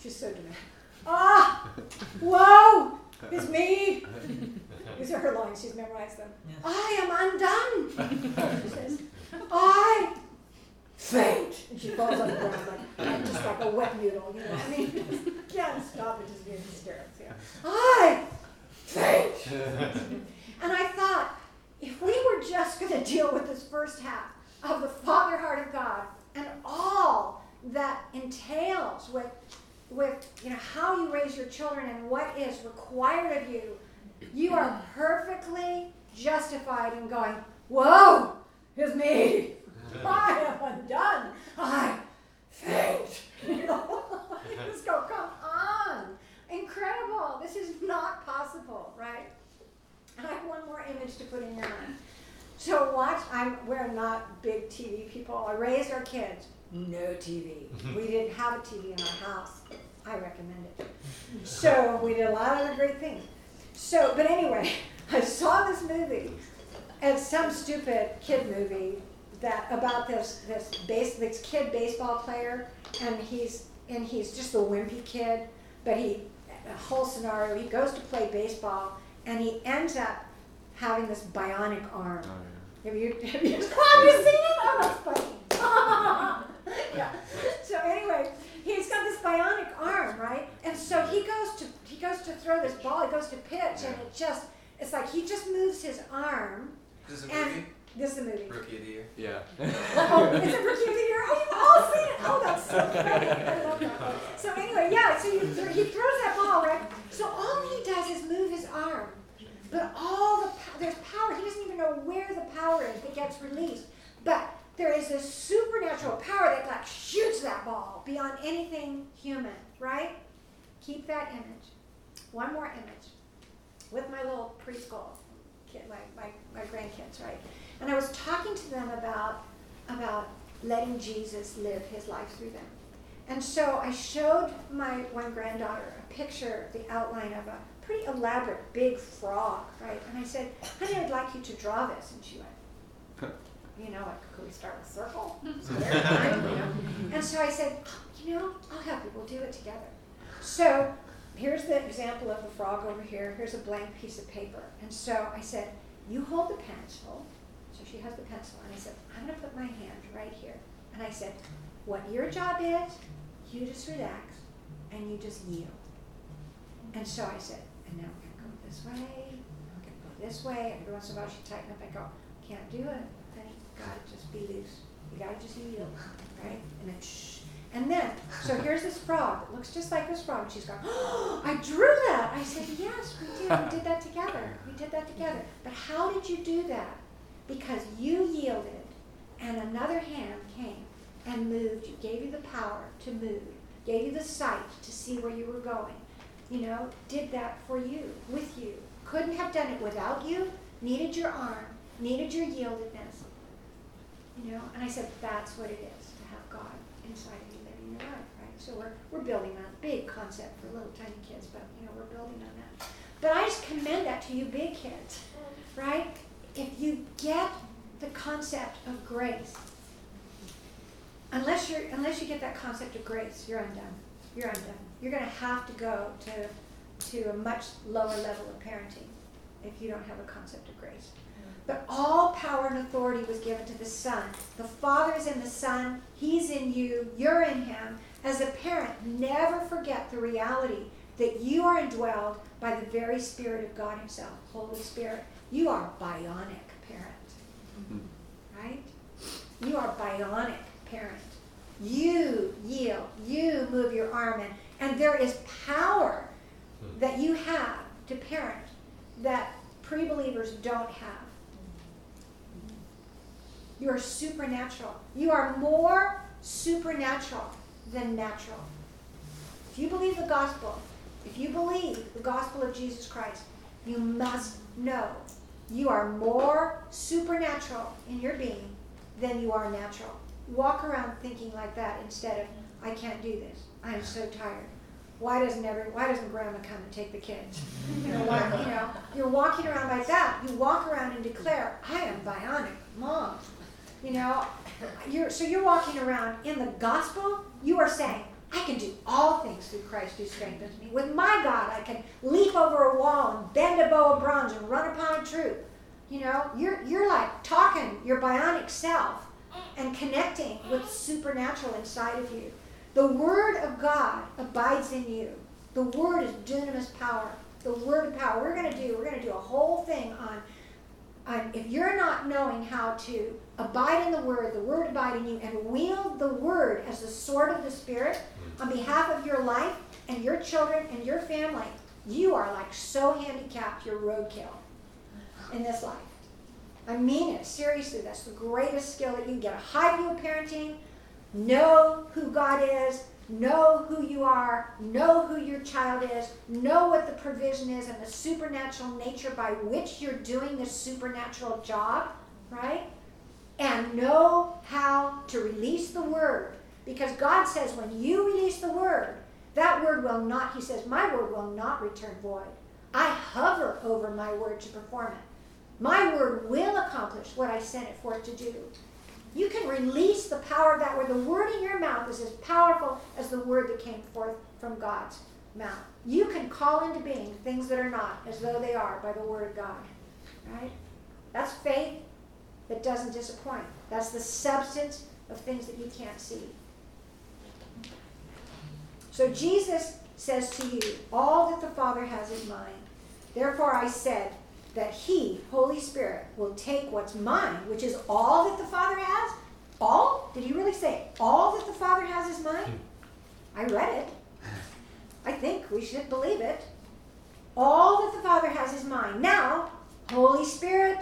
she's so dramatic. Ah, whoa, it's me. [LAUGHS] These are her lines, she's memorized them. Yes. I am undone. [LAUGHS] she says, I faint. And she falls on the ground like, just like a wet noodle, you know. what I mean, [LAUGHS] can't stop it, just being hysterics. Yeah. I faint. and I thought, if we were just going to deal with this first half of the Father heart of God and all that entails with with you know how you and what is required of you, you are perfectly justified in going, Whoa, it's me. [LAUGHS] I am undone. I faint. You [LAUGHS] know? just go, come on. Incredible. This is not possible, right? I have one more image to put in your mind. So watch, I'm, we're not big TV people. I raised our kids no TV. [LAUGHS] we didn't have a TV in our house. I recommend it. So we did a lot of other great things. So, but anyway, [LAUGHS] I saw this movie. It's some stupid kid movie that about this this base this kid baseball player, and he's and he's just a wimpy kid, but he a whole scenario. He goes to play baseball, and he ends up having this bionic arm. Oh, yeah. Have you have you, [LAUGHS] have you seen it? Oh, that's funny. [LAUGHS] yeah. So anyway, he's got this bionic arm, right? And so he goes to he goes to throw this ball. He goes to pitch, yeah. and it just it's like he just moves his arm. This is a movie. This is a movie. Rookie of the year. Yeah. oh, is it Rookie of the Year? Oh, you've all seen it. Oh, that's so funny. I love that. So anyway, yeah. So you th- he throws that ball, right? So all he does is move his arm, but all the po- there's power. He doesn't even know where the power is that gets released, but there is this supernatural power that like shoots that ball beyond anything human, right? Keep that image. One more image with my little preschool kid, my, my, my grandkids, right? And I was talking to them about about letting Jesus live his life through them. And so I showed my one granddaughter a picture, the outline of a pretty elaborate big frog, right? And I said, honey, I'd like you to draw this. And she went, you know, like, could we start with circle? [LAUGHS] So time, you know? And so I said, oh, you know, I'll help you. We'll do it together. So here's the example of the frog over here. Here's a blank piece of paper. And so I said, you hold the pencil. So she has the pencil. And I said, I'm going to put my hand right here. And I said, what your job is, you just relax and you just yield. And so I said, and now I'm going to go this way. I'm going to go this way. Every once in a while she tighten up. I go, can't do it gotta just be loose. You gotta just yield, right? And then shh. And then, so here's this frog. It looks just like this frog. She's going, oh, I drew that. I said, yes, we did. We did that together. We did that together. But how did you do that? Because you yielded, and another hand came and moved you, gave you the power to move, gave you the sight to see where you were going. You know, did that for you, with you. Couldn't have done it without you, needed your arm, needed your yieldedness, you know, and I said, that's what it is to have God inside of you living your life, right? So we're, we're building on big concept for little tiny kids, but you know, we're building on that. But I just commend that to you big kids, right? If you get the concept of grace, unless you're unless you get that concept of grace, you're undone. You're undone. You're gonna have to go to to a much lower level of parenting if you don't have a concept of grace. But all power and authority was given to the Son. The Father is in the Son, He's in you, you're in Him. As a parent, never forget the reality that you are indwelled by the very Spirit of God Himself, Holy Spirit. You are bionic parent. Right? You are bionic parent. You yield, you move your arm in, and there is power that you have to parent that pre believers don't have. You are supernatural. You are more supernatural than natural. If you believe the gospel, if you believe the gospel of Jesus Christ, you must know you are more supernatural in your being than you are natural. Walk around thinking like that instead of, I can't do this. I'm so tired. Why doesn't every why doesn't grandma come and take the kids? Mm-hmm. You know, why, you know, you're walking around like that. You walk around and declare, I am bionic, mom. You know, you're, so you're walking around in the gospel, you are saying, I can do all things through Christ who strengthens me. With my God, I can leap over a wall and bend a bow of bronze and run upon a troop. You know, you're, you're like talking your bionic self and connecting with supernatural inside of you. The Word of God abides in you. The Word is dunamis power. The Word of power. We're going to do. We're going to do a whole thing on, on if you're not knowing how to abide in the Word, the Word abide in you, and wield the Word as the sword of the Spirit mm-hmm. on behalf of your life and your children and your family. You are like so handicapped, you're roadkill in this life. I mean it, seriously. That's the greatest skill that you can get. A high view of parenting, know who God is, know who you are, know who your child is, know what the provision is and the supernatural nature by which you're doing this supernatural job, right? And know how to release the word. Because God says when you release the word, that word will not, he says, my word will not return void. I hover over my word to perform it. My word will accomplish what I sent it forth to do. You can release the power of that word. The word in your mouth is as powerful as the word that came forth from God's mouth. You can call into being things that are not as though they are by the word of God. Right? That's faith that doesn't disappoint. That's the substance of things that you can't see. So Jesus says to you, All that the Father has in mind. Therefore I said, that He, Holy Spirit, will take what's mine, which is all that the Father has. All? Did He really say all that the Father has is mine? Hmm. I read it. I think we should believe it. All that the Father has is mine. Now, Holy Spirit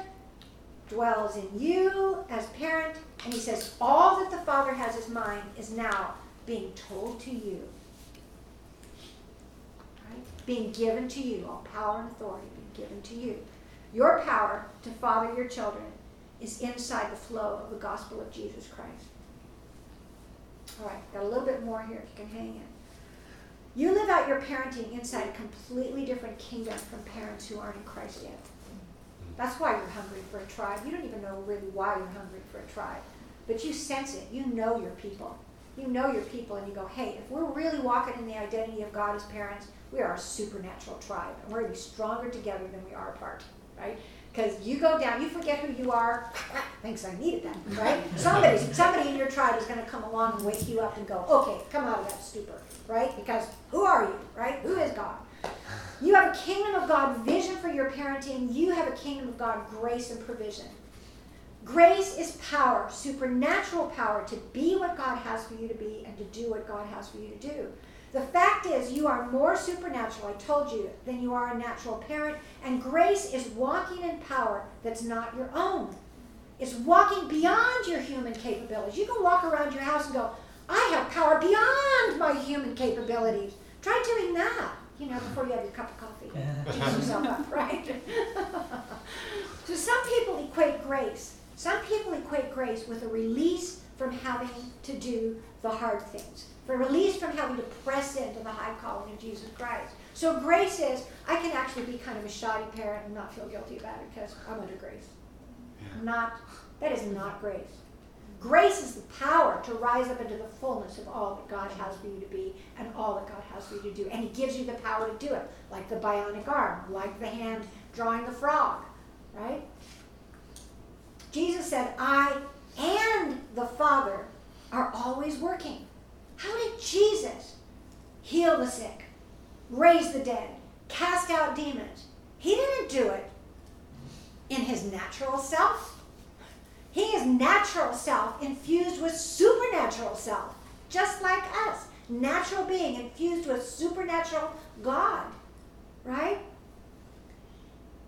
dwells in you as parent, and He says, All that the Father has is mine is now being told to you. Right? Being given to you. All power and authority being given to you. Your power to father your children is inside the flow of the gospel of Jesus Christ. All right, got a little bit more here if you can hang in. You live out your parenting inside a completely different kingdom from parents who aren't in Christ yet. That's why you're hungry for a tribe. You don't even know really why you're hungry for a tribe. But you sense it. You know your people. You know your people, and you go, hey, if we're really walking in the identity of God as parents, we are a supernatural tribe. And we're going to be stronger together than we are apart right? Because you go down, you forget who you are. Thanks, I needed that, right? [LAUGHS] somebody, somebody in your tribe is going to come along and wake you up and go, okay, come out of that stupor, right? Because who are you, right? Who is God? You have a kingdom of God vision for your parenting. You have a kingdom of God grace and provision. Grace is power, supernatural power to be what God has for you to be and to do what God has for you to do. The fact is, you are more supernatural, I told you, than you are a natural parent, and grace is walking in power that's not your own. It's walking beyond your human capabilities. You can walk around your house and go, I have power beyond my human capabilities. Try doing that, you know, before you have your cup of coffee. Teach yourself up, right? [LAUGHS] so some people equate grace. Some people equate grace with a release from having to do the hard things for release from having to press into the high calling of Jesus Christ. So grace is, I can actually be kind of a shoddy parent and not feel guilty about it because I'm under grace. Not, that is not grace. Grace is the power to rise up into the fullness of all that God has for you to be and all that God has for you to do. And He gives you the power to do it, like the bionic arm, like the hand drawing the frog, right? Jesus said, I and the Father are always working. How did Jesus heal the sick, raise the dead, cast out demons? He didn't do it in his natural self. He is natural self infused with supernatural self, just like us. Natural being infused with supernatural God, right?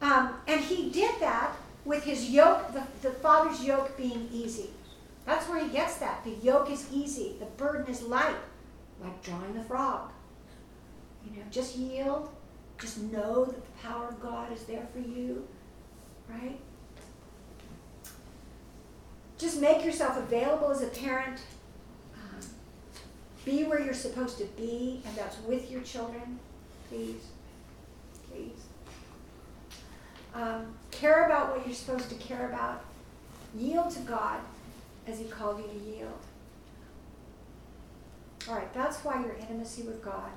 Um, and he did that with his yoke, the, the Father's yoke being easy. That's where he gets that. The yoke is easy, the burden is light, like drawing the frog. You know, just yield, just know that the power of God is there for you, right? Just make yourself available as a parent. Um, be where you're supposed to be, and that's with your children, please. Please. Um, care about what you're supposed to care about. Yield to God as He called you to yield. All right, that's why your intimacy with God,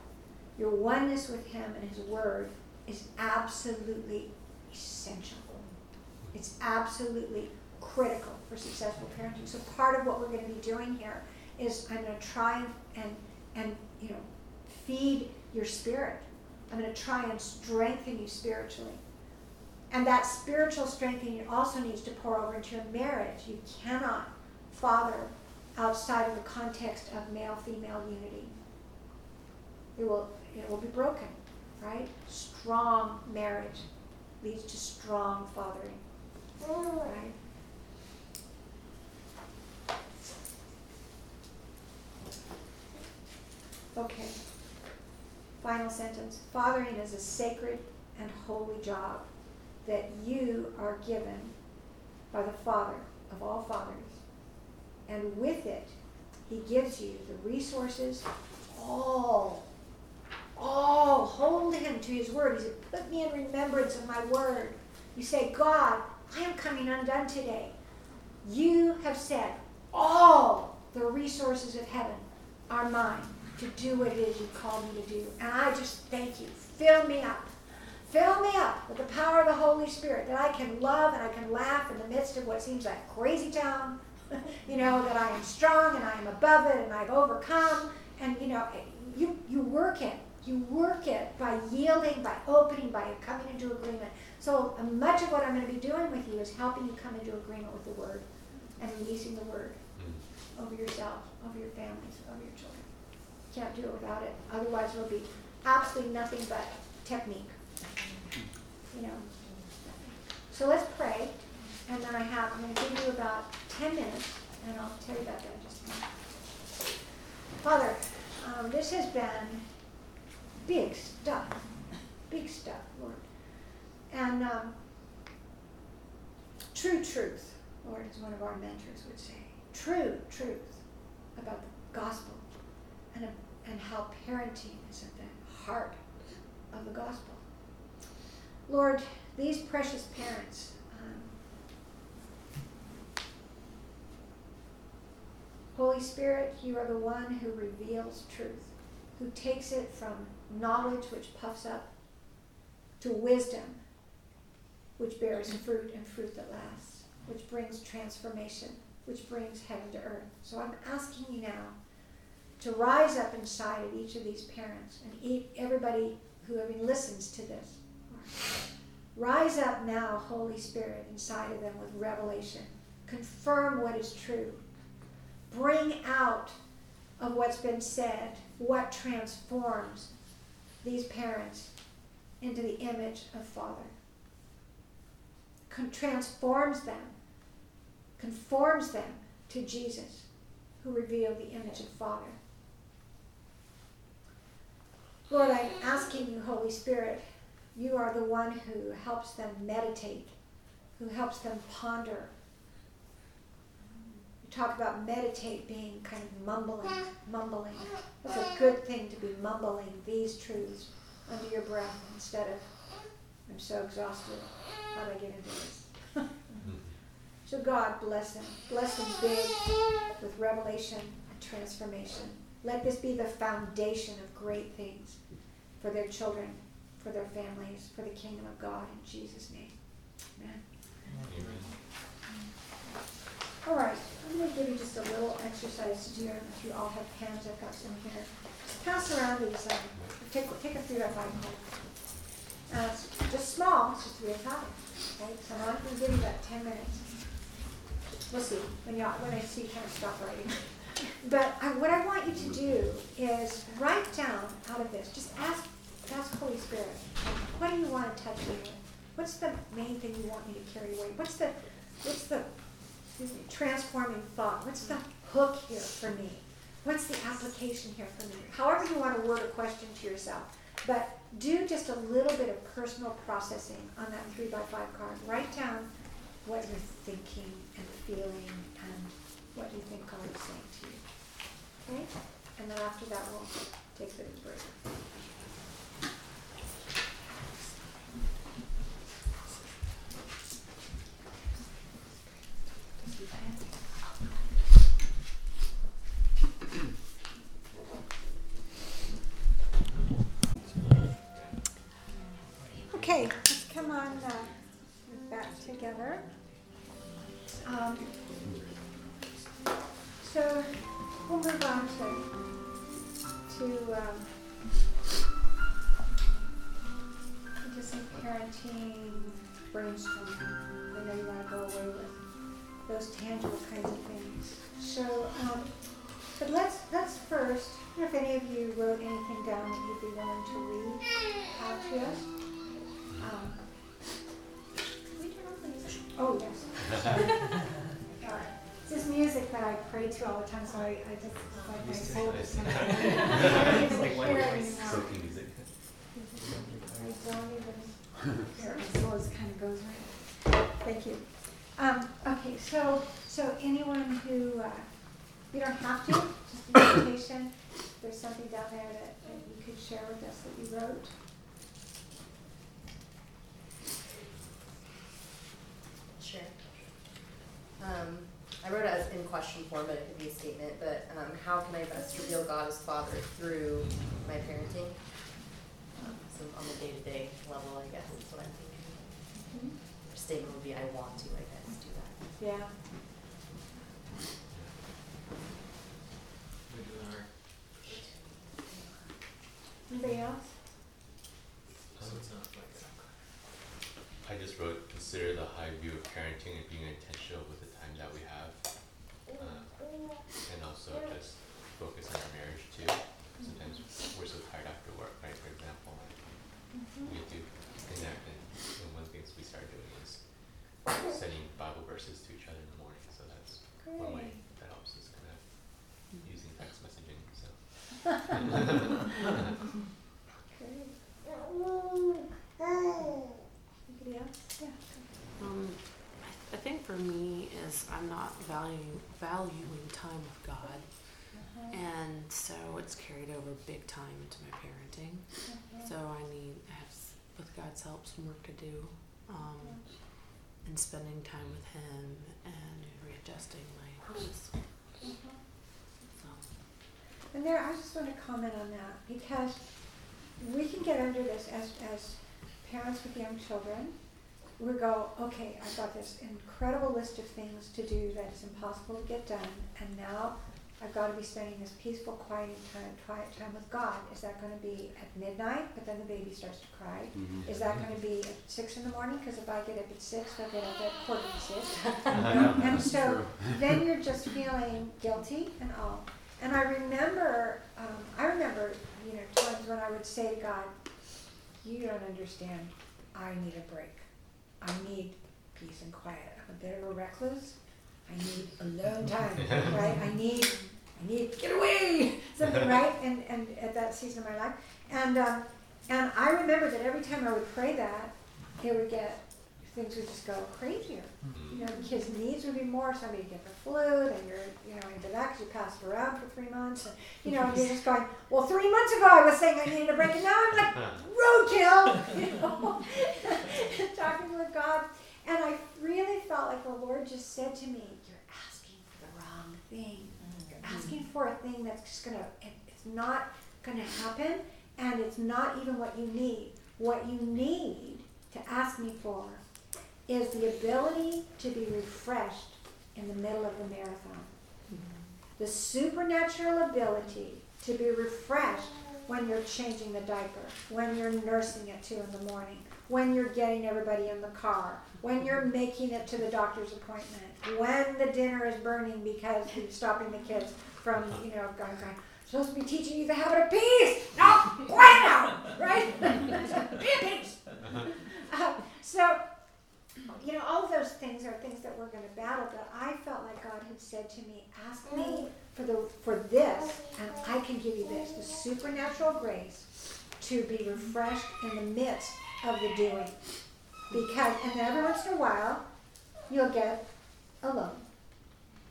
your oneness with Him and His Word is absolutely essential. It's absolutely critical for successful parenting. So part of what we're going to be doing here is I'm going to try and and you know feed your spirit. I'm going to try and strengthen you spiritually. And that spiritual strengthening also needs to pour over into your marriage. You cannot father outside of the context of male female unity. It will it will be broken, right? Strong marriage leads to strong fathering. Right? Okay. Final sentence. Fathering is a sacred and holy job that you are given by the Father of all fathers. And with it, He gives you the resources, all, all. Hold Him to His word. He said, Put me in remembrance of my word. You say, God, I am coming undone today. You have said, all the resources of heaven are mine to do what it is you called me to do. And I just thank you. Fill me up. Fill me up with the power of the Holy Spirit that I can love and I can laugh in the midst of what seems like crazy town. [LAUGHS] you know, that I am strong and I am above it and I've overcome. And, you know, you, you work it. You work it by yielding, by opening, by coming into agreement. So uh, much of what I'm going to be doing with you is helping you come into agreement with the Word and releasing the Word mm. over yourself, over your families, over your children. Can't do it without it. Otherwise, it'll be absolutely nothing but technique. You know. So let's pray, and then I have I'm going to give you about ten minutes, and I'll tell you about that in just a minute. Father, um, this has been big stuff, big stuff, Lord, and um, true truth, Lord, as one of our mentors would say, true truth about the gospel and, and how parenting is at the heart of the gospel. Lord, these precious parents, um, Holy Spirit, you are the one who reveals truth, who takes it from knowledge which puffs up to wisdom which bears fruit and fruit that lasts, which brings transformation, which brings heaven to earth. So I'm asking you now to rise up inside of each of these parents and everybody who listens to this. Rise up now, Holy Spirit, inside of them with revelation. Confirm what is true. Bring out of what's been said what transforms these parents into the image of Father. Con- transforms them, conforms them to Jesus, who revealed the image of Father. Lord, I'm asking you, Holy Spirit, you are the one who helps them meditate, who helps them ponder. You talk about meditate being kind of mumbling, mumbling. It's a [LAUGHS] good thing to be mumbling these truths under your breath instead of, I'm so exhausted. How do I get into this? [LAUGHS] so God bless them. Bless them big with revelation and transformation. Let this be the foundation of great things for their children, for their families, for the kingdom of God in Jesus' name. Amen. Amen. All right, I'm going to give you just a little exercise to do. If you all have pens, I've got some here. Just pass around these. Um, take, take a by five card. Uh, just small, it's just by five. Okay, so I'm going to give you about 10 minutes. We'll see when, you when I see kind of stop writing. [LAUGHS] But I, what I want you to do is write down out of this. Just ask, ask Holy Spirit, what do you want to touch me with? What's the main thing you want me to carry away? What's the, what's the excuse me, transforming thought? What's the hook here for me? What's the application here for me? However you want to word a question to yourself. But do just a little bit of personal processing on that three by five card. Write down what you're thinking and feeling and what you think God is saying to you. Okay? And then after that, we'll take the break. Um, so we'll move on to to um, into some parenting brainstorming. I know you want to go away with those tangible kinds of things. So, um, but let's let's first. If any of you wrote anything down that you'd be willing to read out to us. Um, pray to all the time, so I, I just it's like my soul is kind of. I don't even hear it anymore. Soaking music. I don't even hear it. My soul just kind of goes right. Thank you. Um, okay, so so anyone who uh, you don't have to, just invitation. [COUGHS] If there's something down there that, that you could share with us that you wrote. Sure. Um, I wrote it as in question form, but it could be a statement. But um, how can I best reveal God as Father through my parenting? Um, so on the day-to-day level, I guess is what I'm thinking. Or statement would be, I want to, I guess, do that. Yeah. We do our, Anybody else? so it's not like I just wrote, consider the high view of parenting and being intentional with the time that we have. Uh, and also just focus on our marriage too. Sometimes we're so tired after work, right, for example. and We get to connect and, and one of the things we started doing is sending Bible verses to each other in the morning, so that's one way Great. that helps us kind of using text messaging, so. Great. Anybody else? Yeah. Um, I, I think for me is I'm not valuing valuing time with God, Uh-huh. and so it's carried over big time into my parenting. Uh-huh. So I need I have with God's help some work to do, um, and spending time with Him and readjusting my so. And there, I just want to comment on that because we can get under this as, as parents with young children. We go, okay, I've got this incredible list of things to do that is impossible to get done, and now I've got to be spending this peaceful, quiet time, quiet time with God. Is that going to be at midnight, but then the baby starts to cry? Is that going to be at six in the morning? Because if I get up at six, they'll get up at quarter to six. [LAUGHS] [LAUGHS] and so [LAUGHS] then you're just feeling guilty and all. And I remember, um, I remember, you know, times when I would say to God, "You don't understand. I need a break. I need peace and quiet. I'm a bit of a recluse. I need alone time, right? I need, I need get away, something, right? And and at that season of my life, and um, and I remember that every time I would pray that, it would get things would just go crazier. You know, the kids' needs would be more. Somebody get the flu, then you're, you know, into that because you passed it around for three months, and you know, you're just going. Well, three months ago I was saying I needed a break, and now I'm like [LAUGHS] roadkill. [LAUGHS] You know, [LAUGHS] talking with God, and I really felt like the Lord just said to me, "You're asking for the wrong thing. You're mm-hmm. asking for a thing that's just going to, it's not gonna happen, and it's not even what you need. What you need to ask me for." is the ability to be refreshed in the middle of the marathon. Mm-hmm. The supernatural ability to be refreshed when you're changing the diaper, when you're nursing it two in the morning, when you're getting everybody in the car, when you're making it to the doctor's appointment, when the dinner is burning because you're stopping the kids from, you know, going, going, supposed to be teaching you the habit of peace. No, quiet now, right? [LAUGHS] Be at peace. Uh, so, you know, all of those things are things that we're going to battle. But I felt like God had said to me, "Ask me for the for this, and I can give you this: the supernatural grace to be refreshed in the midst of the doing." Because, and then every once in a while, you'll get alone,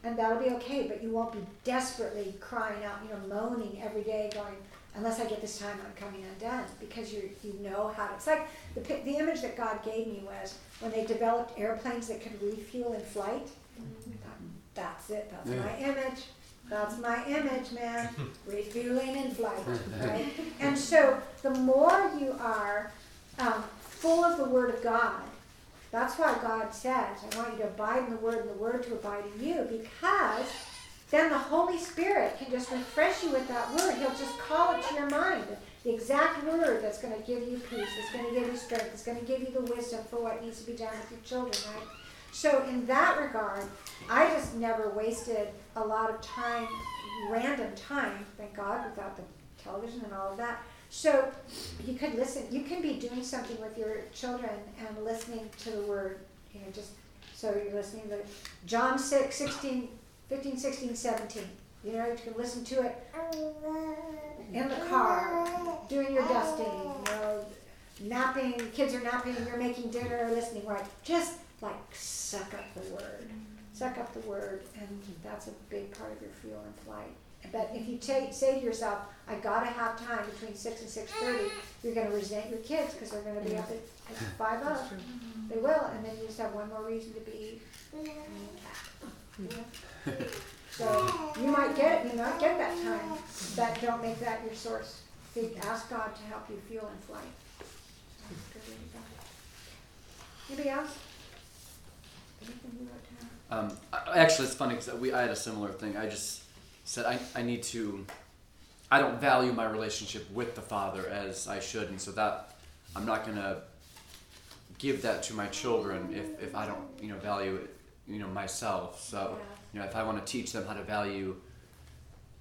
and that'll be okay. But you won't be desperately crying out, you know, moaning every day, going, "Unless I get this time, I'm coming undone." Because you you know how to. It's like the the image that God gave me was when they developed airplanes that could refuel in flight. Mm-hmm. I thought, That's it. That's my image. That's my image, man. [LAUGHS] Refueling in flight, [LAUGHS] right? And so the more you are um, full of the Word of God, That's why God says, I want you to abide in the word and the word to abide in you because then the Holy Spirit can just refresh you with that word. He'll just call it to your mind. The exact word that's going to give you peace, that's going to give you strength, that's going to give you the wisdom for what needs to be done with your children, right? So, in that regard, I just never wasted a lot of time, random time, thank God, without the television and all of that. So, you could listen, you can be doing something with your children and listening to the word, you know, just so you're listening to John 6, 16, 15, 16, 17. You know, you can listen to it in the car, doing your dusting, you know, napping, kids are napping, you're making dinner, listening, right? Just like suck up the word. Suck up the word, and that's a big part of your fuel and flight. But if you take, say to yourself, I gotta have time between six and six thirty, you're gonna resent your kids because they're gonna be up at, at five up. They will, and then you just have one more reason to be. Yeah. So you might get it, you might get that time, but don't make that your source. Think, ask God to help you fuel and flight. That's good way to go. Anybody else? Anything you want to? Um, actually, it's funny because we I had a similar thing. I just said I, I need to. I don't value my relationship with the father as I should, and so that I'm not gonna give that to my children if, if I don't you know value it you know myself. So you know if I want to teach them how to value,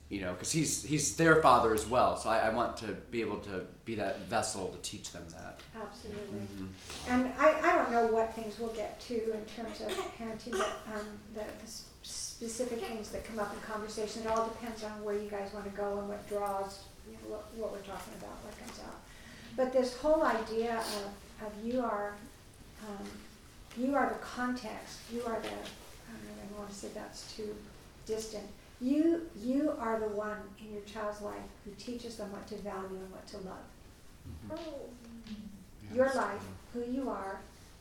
you know, because he's he's their father as well. So I, I want to be able to be that vessel to teach them that. Absolutely. Mhm. And I, I don't know what things we'll get to in terms of [COUGHS] parenting, but um, the, the s- specific things that come up in conversation, it all depends on where you guys want to go and what draws, you know, what, what we're talking about, what comes out. But this whole idea of, of you are, um, you are the context, you are the, I don't know, I want to say that's too distant. You, you are the one in your child's life who teaches them what to value and what to love. Your life, who you are,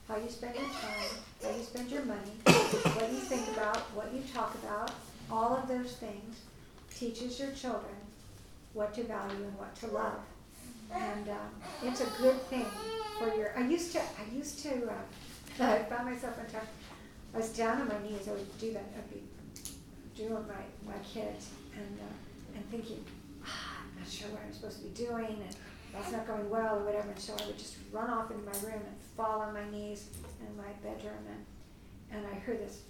how you spend your time, how you spend your money, what you think about, what you talk about, all of those things teaches your children what to value and what to love. And um, it's a good thing for your. I used to. I used to. Uh, [LAUGHS] I found myself one time. I was down on my knees. I would do that. I'd be doing my my kids and uh, and thinking, ah, I'm not sure what I'm supposed to be doing, and that's not going well or whatever. And so I would just run off into my room and fall on my knees in my bedroom, and and I heard this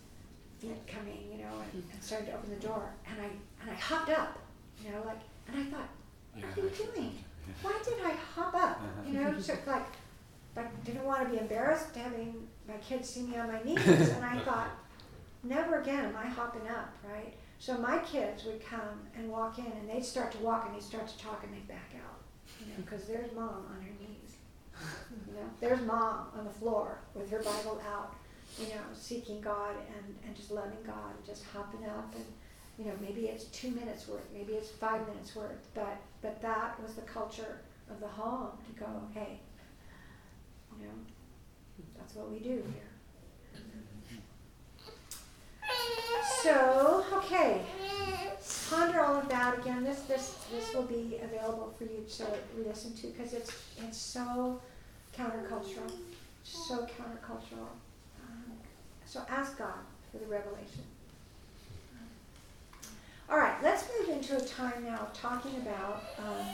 coming, you know, and, and started to open the door, and I and I hopped up, you know, like, and I thought, what are you doing? Why did I hop up? You know, so like, like didn't want to be embarrassed having my kids see me on my [LAUGHS] knees, and I thought, never again am I hopping up, right? So my kids would come and walk in, and they'd start to walk, and they'd start to talk, and they'd back out, you know, because there's mom on her knees, [LAUGHS] you know, there's mom on the floor with her Bible out, you know, seeking God and, and just loving God, and just hopping up, and you know, maybe it's two minutes worth, maybe it's five minutes worth, but but that was the culture of the home to go, hey, you know, that's what we do here. So, okay, ponder all of that again. This this this will be available for you to listen to because it's it's so countercultural, so countercultural. Um, so ask God for the revelation. All right, let's move into a time now of talking about um,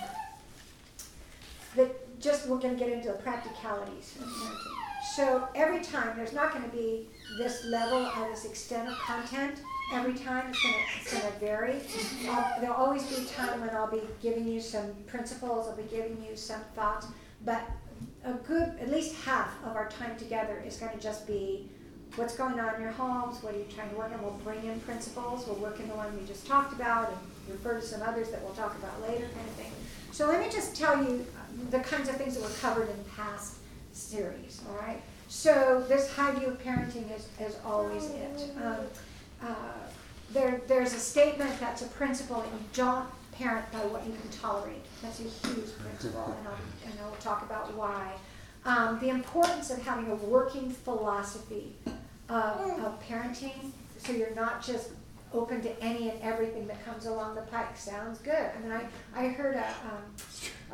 just we're going to get into the practicalities. So every time there's not going to be this level or this extent of content. Every time it's going to it's going to vary. I'll, there'll always be a time when I'll be giving you some principles. I'll be giving you some thoughts, but a good at least half of our time together is going to just be what's going on in your homes, what are you trying to work on. We'll bring in principles, we'll work in the one we just talked about, and refer to some others that we'll talk about later, kind of thing. So let me just tell you the kinds of things that were covered in past series, all right? So this high view of parenting is, is always it. Um, uh, there, there's a statement that's a principle, and you don't parent by what you can tolerate. That's a huge principle, and I'll, and I'll talk about why. Um, the importance of having a working philosophy of, of parenting, so you're not just open to any and everything that comes along the pike. Sounds good. I mean, I, I heard a,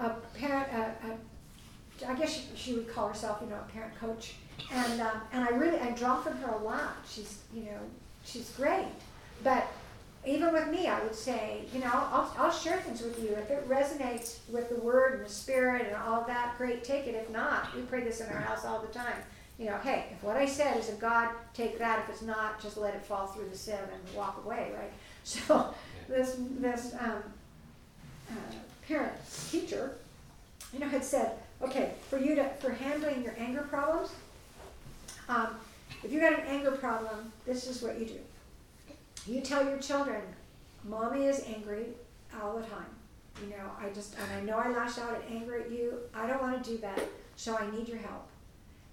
um, a parent, a, a I guess she, she would call herself, you know, a parent coach. And, um, and I really, I draw from her a lot. She's, you know, she's great. But even with me, I would say, you know, I'll, I'll share things with you. If it resonates with the word and the spirit and all that, great, take it. If not, we pray this in our house all the time. You know, hey, if what I said is of God, take that. If it's not, just let it fall through the sieve and walk away, right? [LAUGHS] So this, this um, uh, parent teacher, you know, had said, okay, for you to, for handling your anger problems, um, if you've got an anger problem, this is what you do. You tell your children, mommy is angry all the time. You know, I just, and I know I lash out at anger at you. I don't want to do that, so I need your help.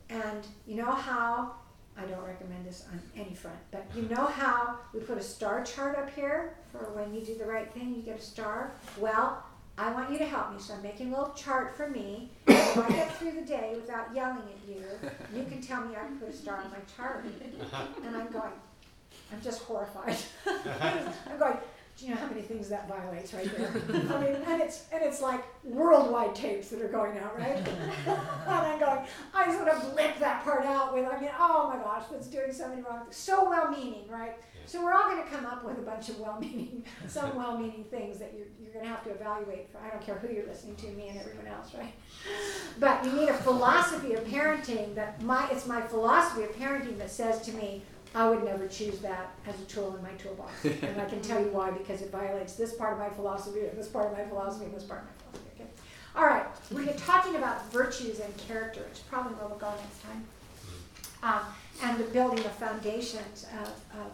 And you know how, I don't recommend this on any front, but you [LAUGHS] know how we put a star chart up here for when you do the right thing, you get a star? Well, I want you to help me, so I'm making a little chart for me. [COUGHS] If I get through the day without yelling at you, you can tell me I can put a star on my chart. And I'm going, I'm just horrified. [LAUGHS] I'm going, do you know how many things that violates right there? I mean, and it's and it's like worldwide tapes that are going out, right? [LAUGHS] and I'm going, I sort of blip that part out with, I mean, oh my gosh, that's doing so many wrong things. So well-meaning, right? So we're all going to come up with a bunch of well-meaning, [LAUGHS] some [LAUGHS] well-meaning things that you're, you're going to have to evaluate. For, I don't care who you're listening to, me and everyone else, right? But you need a philosophy of parenting that my it's my philosophy of parenting that says to me, I would never choose that as a tool in my toolbox. and I can tell you why, because it violates this part of my philosophy, and this part of my philosophy, and this part of my philosophy. Okay? All right, we're talking about virtues and character. It's probably where we'll go next time. Um, and the building the foundations of, of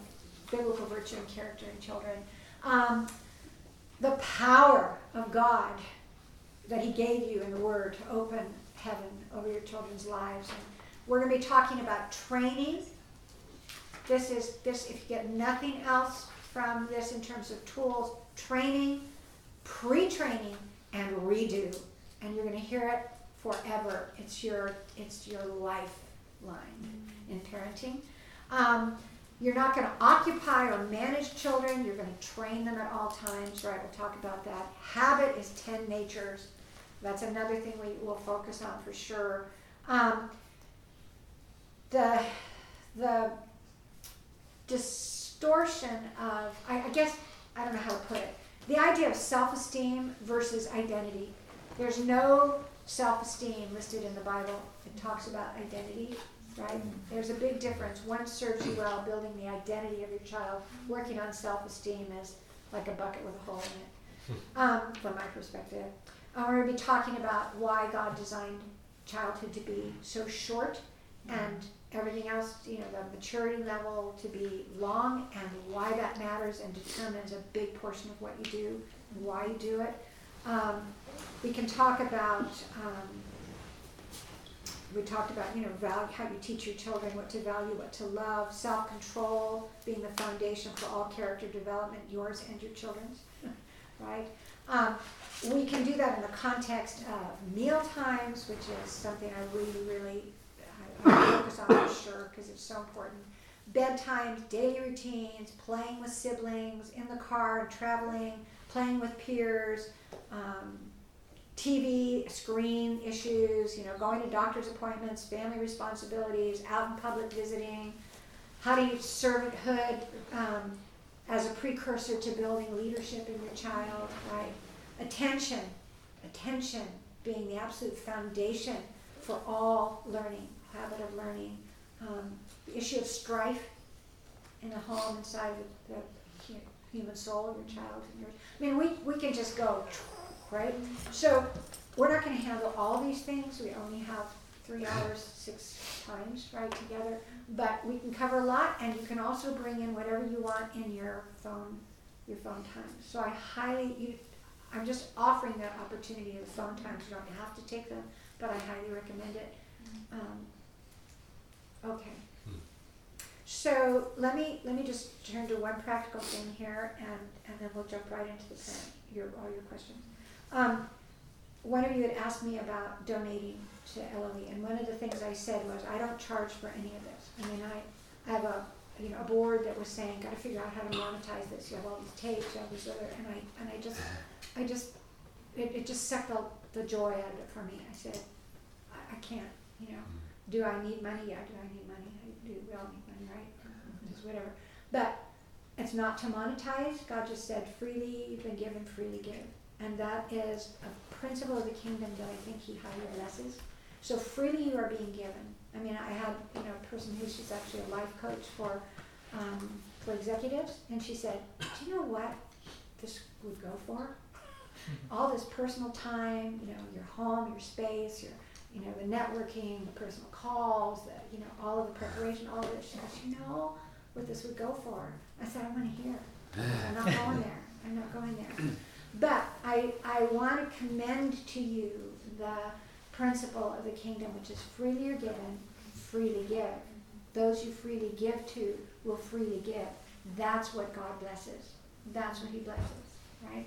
biblical virtue and character in children. Um, the power of God that He gave you in the Word to open heaven over your children's lives. And we're going to be talking about training. This is this. If you get nothing else from this in terms of tools, training, pre-training, and redo, and you're going to hear it forever. It's your it's your lifeline in parenting. Um, you're not going to occupy or manage children. You're going to train them at all times, right? We'll talk about that. Habit is 10 natures. That's another thing we will focus on for sure. Um, the, the distortion of, I, I guess, I don't know how to put it, the idea of self esteem versus identity. There's no self esteem listed in the Bible, it talks about identity right? There's a big difference. One serves you well, building the identity of your child. Working on self-esteem is like a bucket with a hole in it, [LAUGHS] um, from my perspective. Uh, we're going to be talking about why God designed childhood to be so short and everything else, you know, the maturity level to be long and why that matters and determines a big portion of what you do and why you do it. Um, we can talk about um, we talked about, you know, value, how you teach your children what to value, what to love, self-control being the foundation for all character development, yours and your children's, [LAUGHS] right? Um, we can do that in the context of meal times, which is something I really, really I, focus on for sure because it's so important. Bedtimes, daily routines, playing with siblings, in the car, traveling, playing with peers, um, TV screen issues, you know, going to doctor's appointments, family responsibilities, out in public visiting. How do you servanthood um, as a precursor to building leadership in your child, right? Attention, attention being the absolute foundation for all learning, habit of learning. Um, the issue of strife in the home inside the, the human soul, of your child, and yours. I mean, we, we can just go right? So we're not going to handle all these things. We only have three hours, six times, right, together. But we can cover a lot, and you can also bring in whatever you want in your phone, your phone time. So I highly, you, I'm just offering that opportunity of phone times. You don't have to take them, but I highly recommend it. Um, okay. So let me let me just turn to one practical thing here, and, and then we'll jump right into the parent, your all your questions. Um, one of you had asked me about donating to LOE, and one of the things I said was, I don't charge for any of this. I mean, I, I have a, you know, a board that was saying, gotta figure out how to monetize this, you have all these tapes, you have these other, and I, and I just, I just, it, it just sucked the, the joy out of it for me. I said, I, I can't, you know. Do I need money? Yeah, do I need money? I do, we all need money, right? Just whatever. But it's not to monetize. God just said freely you've been given, freely give. And that is a principle of the kingdom that I think he highly blesses. So freely you are being given. I mean, I had, you know, a person who she's actually a life coach for, um, for executives, and she said, do you know what this would go for? [LAUGHS] All this personal time, you know, your home, your space, your, you know, the networking, the personal calls, the, you know, all of the preparation, all of this. She goes, you know what this would go for? I said, I want to hear. I'm not going [LAUGHS] there. I'm not going there. But I, I want to commend to you the principle of the kingdom, which is freely you're given, freely give. Those you freely give to will freely give. That's what God blesses. That's what He blesses, right?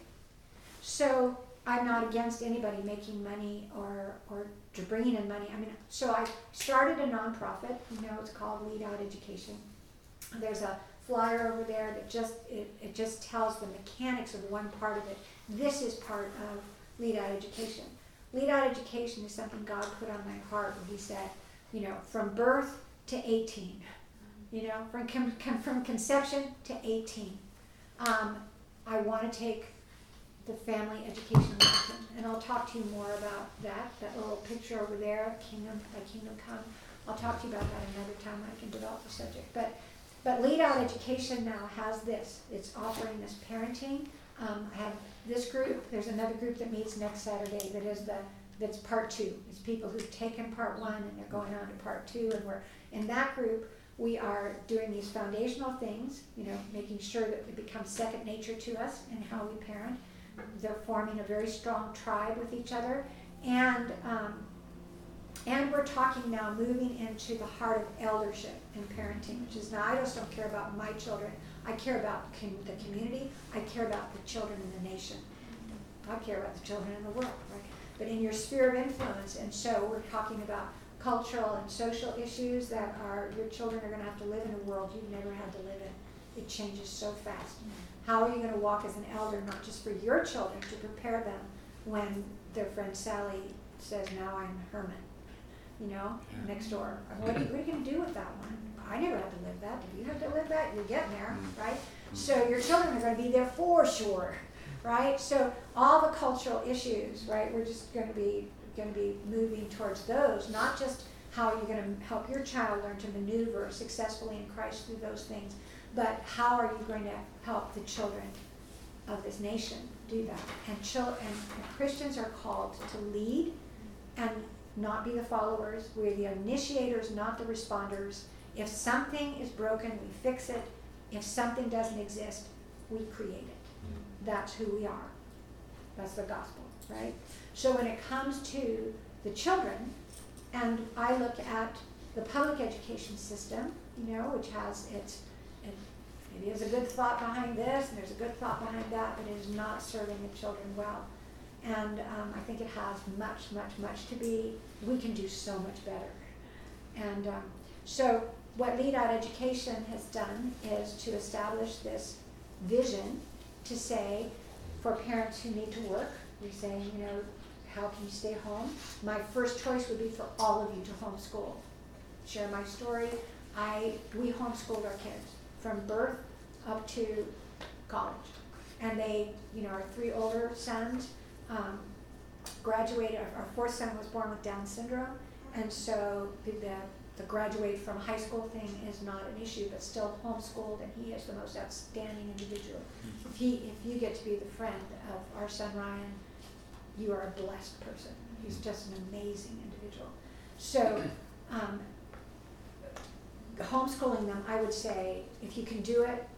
So I'm not against anybody making money or or bringing in money. I mean, so I started a nonprofit. You know, it's called Lead Out Education. There's a flyer over there that just it, it just tells the mechanics of one part of it. This is part of Lead Out Education. Lead Out Education is something God put on my heart when He said, you know, from birth to 18, you know, from from conception to 18. Um, I want to take the family education lesson, and I'll talk to you more about that. That little picture over there, Kingdom by Kingdom Come. I'll talk to you about that another time when I can develop the subject. But but Lead Out Education now has this. It's offering this parenting. Um, I have this group. There's another group that meets next Saturday. That is the that's part two. It's people who've taken part one and they're going on to part two, and we're in that group. We are doing these foundational things, you know, making sure that it becomes second nature to us and how we parent. They're forming a very strong tribe with each other, and um, and we're talking now moving into the heart of eldership and parenting, which is now I just don't care about my children. I care about com- the community. I care about the children in the nation. I care about the children in the world, right? But in your sphere of influence, and so we're talking about cultural and social issues that are your children are going to have to live in a world you've never had to live in. It changes so fast. How are you going to walk as an elder, not just for your children, to prepare them when their friend Sally says, "Now I'm Herman," you know, next door. What are you, what are you going to do with that one? I never had to live that. If you have to live that, you're getting there, mm-hmm. right? Mm-hmm. So your children are going to be there for sure, right? So all the cultural issues, right? We're just going to be going to be moving towards those, not just how you're going to help your child learn to maneuver successfully in Christ through those things, but how are you going to help the children of this nation do that? And, chil- and, and Christians are called to lead and not be the followers. We're the initiators, not the responders. If something is broken, we fix it. If something doesn't exist, we create it. That's who we are. That's the gospel, right? So when it comes to the children, and I look at the public education system, you know, which has its, it, maybe there's a good thought behind this, and there's a good thought behind that, but it is not serving the children well. And um, I think it has much, much, much to be. We can do so much better. And um, so, what Lead Out Education has done is to establish this vision to say, for parents who need to work, we're saying, you know, how can you stay home? My first choice would be for all of you to homeschool. Share my story. I we homeschooled our kids from birth up to college, and they, you know, our three older sons um, graduated. Our, our fourth son was born with Down syndrome, and so the, the graduate from high school thing is not an issue, but still homeschooled, and he is the most outstanding individual. If he, if you get to be the friend of our son Ryan, you are a blessed person. He's just an amazing individual. So, um, homeschooling them, I would say, if you can do it,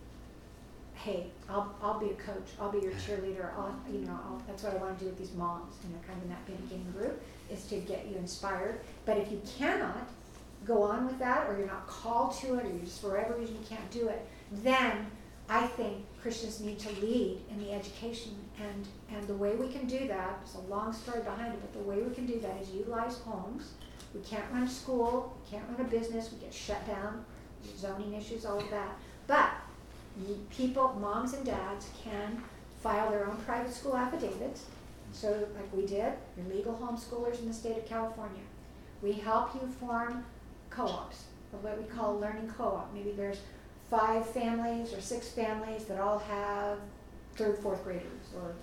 hey, I'll, I'll be a coach, I'll be your cheerleader, I'll, you know, I'll, that's what I want to do with these moms, you know, kind of in that beginning group, is to get you inspired. But if you cannot go on with that, or you're not called to it, or you just for whatever reason you can't do it, then I think Christians need to lead in the education, and and the way we can do that. There's a long story behind it, but the way we can do that is utilize homes. We can't run a school, we can't run a business, we get shut down, zoning issues, all of that. But people, moms and dads, can file their own private school affidavits. So, like we did, you're legal homeschoolers in the state of California. We help you form co-ops, what we call learning co-op. Maybe there's five families or six families that all have third, fourth graders, or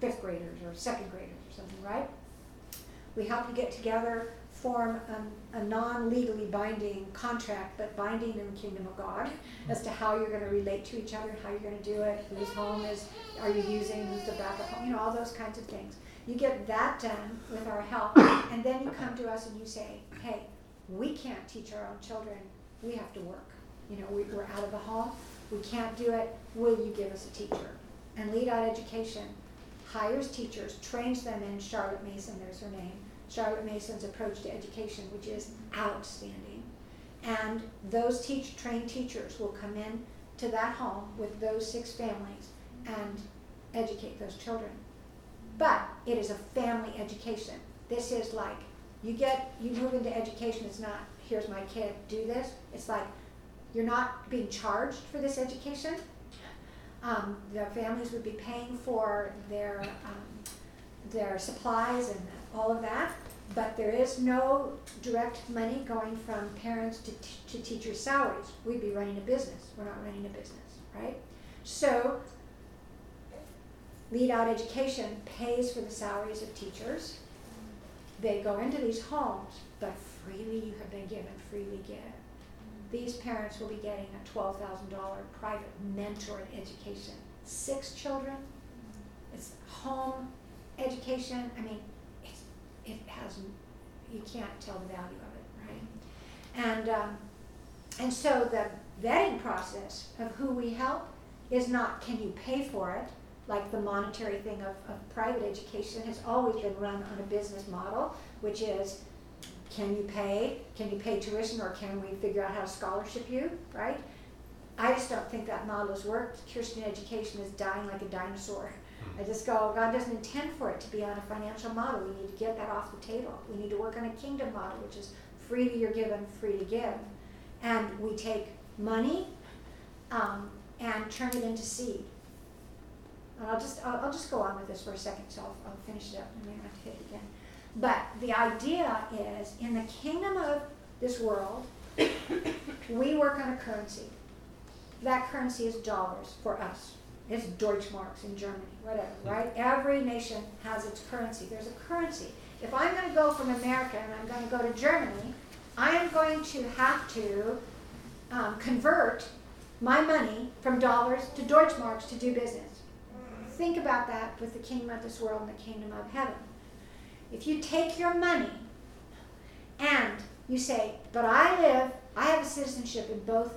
fifth graders, or second graders, or something, right? We help you get together, form a, a non-legally binding contract, but binding in the kingdom of God mm-hmm. as to how you're gonna relate to each other, how you're gonna do it, whose home is, are you using, who's the backup home, you know, all those kinds of things. You get that done with our help, and then you come to us and you say, hey, we can't teach our own children, we have to work. You know, we, we're out of the home, we can't do it, will you give us a teacher? And Lead Out Education hires teachers, trains them in Charlotte Mason, there's her name, Charlotte Mason's approach to education, which is outstanding. And those teach, trained teachers will come in to that home with those six families and educate those children. But it is a family education. This is like, you get, you move into education, it's not, here's my kid, do this. It's like, you're not being charged for this education. Um, the families would be paying for their, um, their supplies and all of that, but there is no direct money going from parents to, t- to teachers' salaries. We'd be running a business. We're not running a business, right? So, Lead Out Education pays for the salaries of teachers. They go into these homes, but freely you have been given, freely give. These parents will be getting a $12,000 private mentored education. Six children, it's home education. I mean, it has, you can't tell the value of it, right? And, um, and so the vetting process of who we help is not can you pay for it, like the monetary thing of, of private education has always been run on a business model, which is can you pay? Can you pay tuition or can we figure out how to scholarship you, right? I just don't think that model has worked. Christian education is dying like a dinosaur. I just go, God doesn't intend for it to be on a financial model. We need to get that off the table. We need to work on a kingdom model, which is freely you're given, free to give. And we take money um, and turn it into seed. And I'll just I'll, I'll just go on with this for a second, so I'll, I'll finish it up I have to hit it again. But the idea is in the kingdom of this world, we work on a currency. That currency is dollars for us. It's Deutschmarks in Germany, whatever, right? Every nation has its currency. There's a currency. If I'm going to go from America and I'm going to go to Germany, I am going to have to um, convert my money from dollars to Deutschmarks to do business. Think about that with the kingdom of this world and the kingdom of heaven. If you take your money and you say, but I live, I have a citizenship in both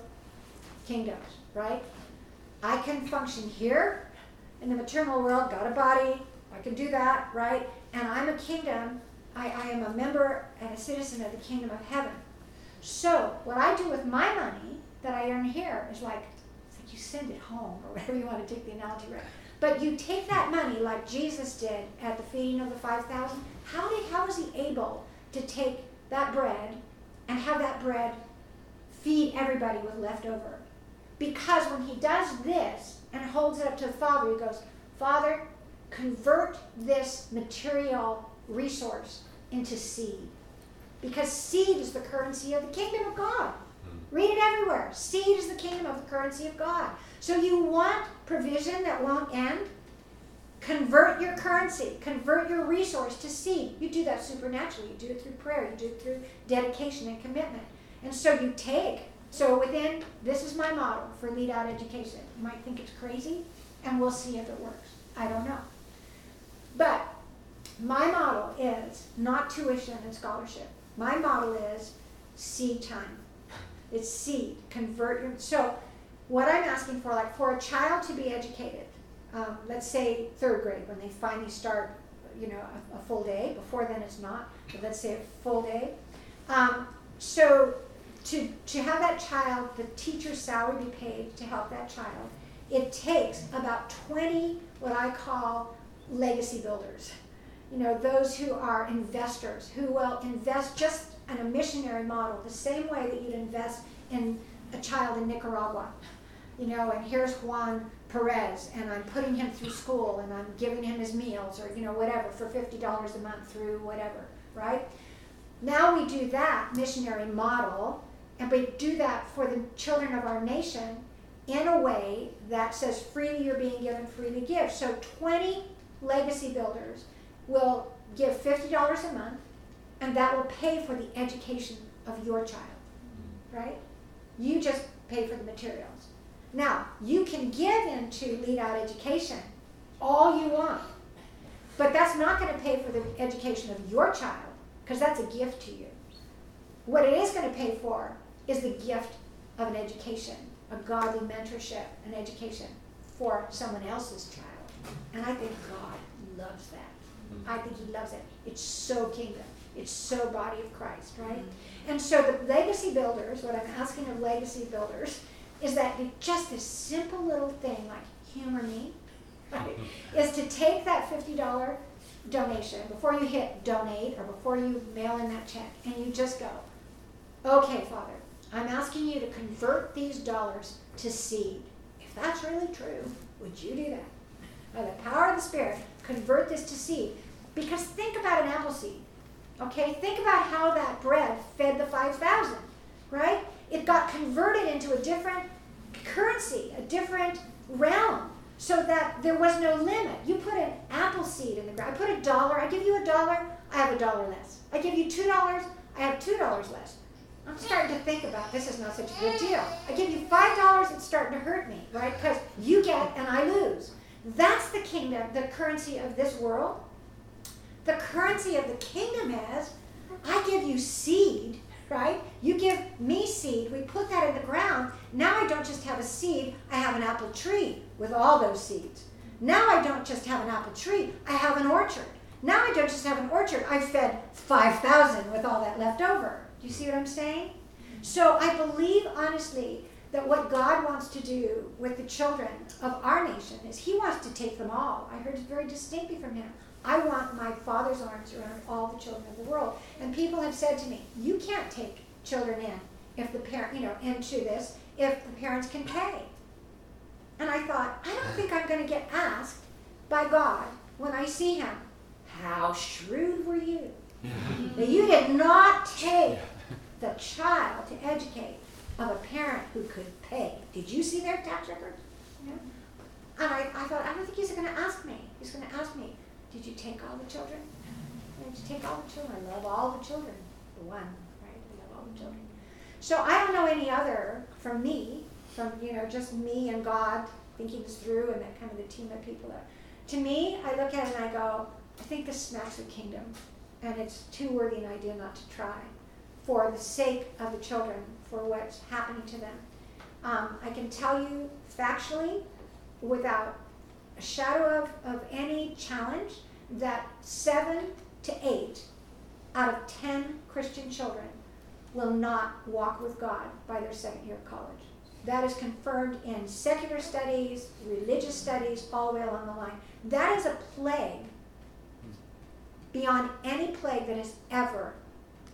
kingdoms, right? I can function here in the maternal world, got a body, I can do that, right? And I'm a kingdom, I, I am a member and a citizen of the kingdom of heaven. So, what I do with my money that I earn here is like, it's like you send it home, or whatever you want to take the analogy right. But you take that money like Jesus did at the feeding of the 5,000. How, did, how was he able to take that bread and have that bread feed everybody with leftover? Because when he does this and holds it up to the Father, he goes, Father, convert this material resource into seed. Because seed is the currency of the kingdom of God. Read it everywhere. Seed is the kingdom of the currency of God. So you want provision that won't end? Convert your currency, convert your resource to seed. You do that supernaturally. You do it through prayer, you do it through dedication and commitment. And so you take, so within, this is my model for lead out education. You might think it's crazy, and we'll see if it works. I don't know. But my model is not tuition and scholarship. My model is seed time. It's seed. Convert your. So, what I'm asking for, like for a child to be educated, um, let's say third grade when they finally start, you know, a, a, full day. Before then, it's not. But let's say a full day. Um, so, to to have that child, the teacher's salary be paid to help that child, it takes about 20 what I call legacy builders. You know, those who are investors who will invest just in a missionary model, the same way that you'd invest in a child in Nicaragua. You know, and here's Juan Perez, and I'm putting him through school, and I'm giving him his meals, or you know, whatever, for fifty dollars a month through whatever, right? Now we do that missionary model, and we do that for the children of our nation in a way that says freely you're being given, freely give. So 20 legacy builders will give $50 a month, and that will pay for the education of your child, right? You just pay for the materials. Now, you can give into Lead Out Education all you want, but that's not going to pay for the education of your child because that's a gift to you. What it is going to pay for is the gift of an education, a godly mentorship, an education for someone else's child. And I think God loves that. I think He loves it. It's so kingdom. It's so body of Christ, right? And so the legacy builders, what I'm asking of legacy builders, is that just this simple little thing like humor me, right, [LAUGHS] is to take that $50 donation before you hit donate or before you mail in that check and you just go, okay, Father, I'm asking you to convert these dollars to seed. If that's really true, would you do that? By the power of the Spirit, convert this to seed. Because think about an apple seed. Okay? Think about how that bread fed the 5,000, right? It got converted into a different currency, a different realm, so that there was no limit. You put an apple seed in the ground. I put a dollar, I give you a dollar, I have a dollar less. I give you two dollars, I have two dollars less. I'm starting to think about this is not such a good deal. I give you five dollars, it's starting to hurt me, right? Because you get and I lose. That's the kingdom, the currency of this world. The currency of the kingdom is I give you seed, right? You give me seed. We put that in the ground. Now I don't just have a seed, I have an apple tree with all those seeds. Now I don't just have an apple tree, I have an orchard. Now I don't just have an orchard, I fed 5,000 with all that left over. Do you see what I'm saying? So I believe honestly that what God wants to do with the children of our nation is He wants to take them all. I heard it very distinctly from Him. I want my Father's arms around all the children of the world. And people have said to me, "You can't take children in if the parent, you know, into this if the parents can pay." And I thought, I don't think I'm going to get asked by God when I see Him. How shrewd were you? [LAUGHS] that you did not take the child to educate of a parent who could pay. Did you see their tax records? Yeah. And I, I thought, I don't think he's going to ask me. He's going to ask me, did you take all the children? Did you take all the children? Love all the children. The one, right? Love all the children. So I don't know any other from me, from, you know, just me and God thinking this through and that kind of the team of people that. To me, I look at it and I go, I think this smacks of kingdom. And it's too worthy an idea not to try for the sake of the children, for what's happening to them. Um, I can tell you factually, without a shadow of, of any challenge, that seven to eight out of ten Christian children will not walk with God by their second year of college. That is confirmed in secular studies, religious studies, all the way along the line. That is a plague beyond any plague that has ever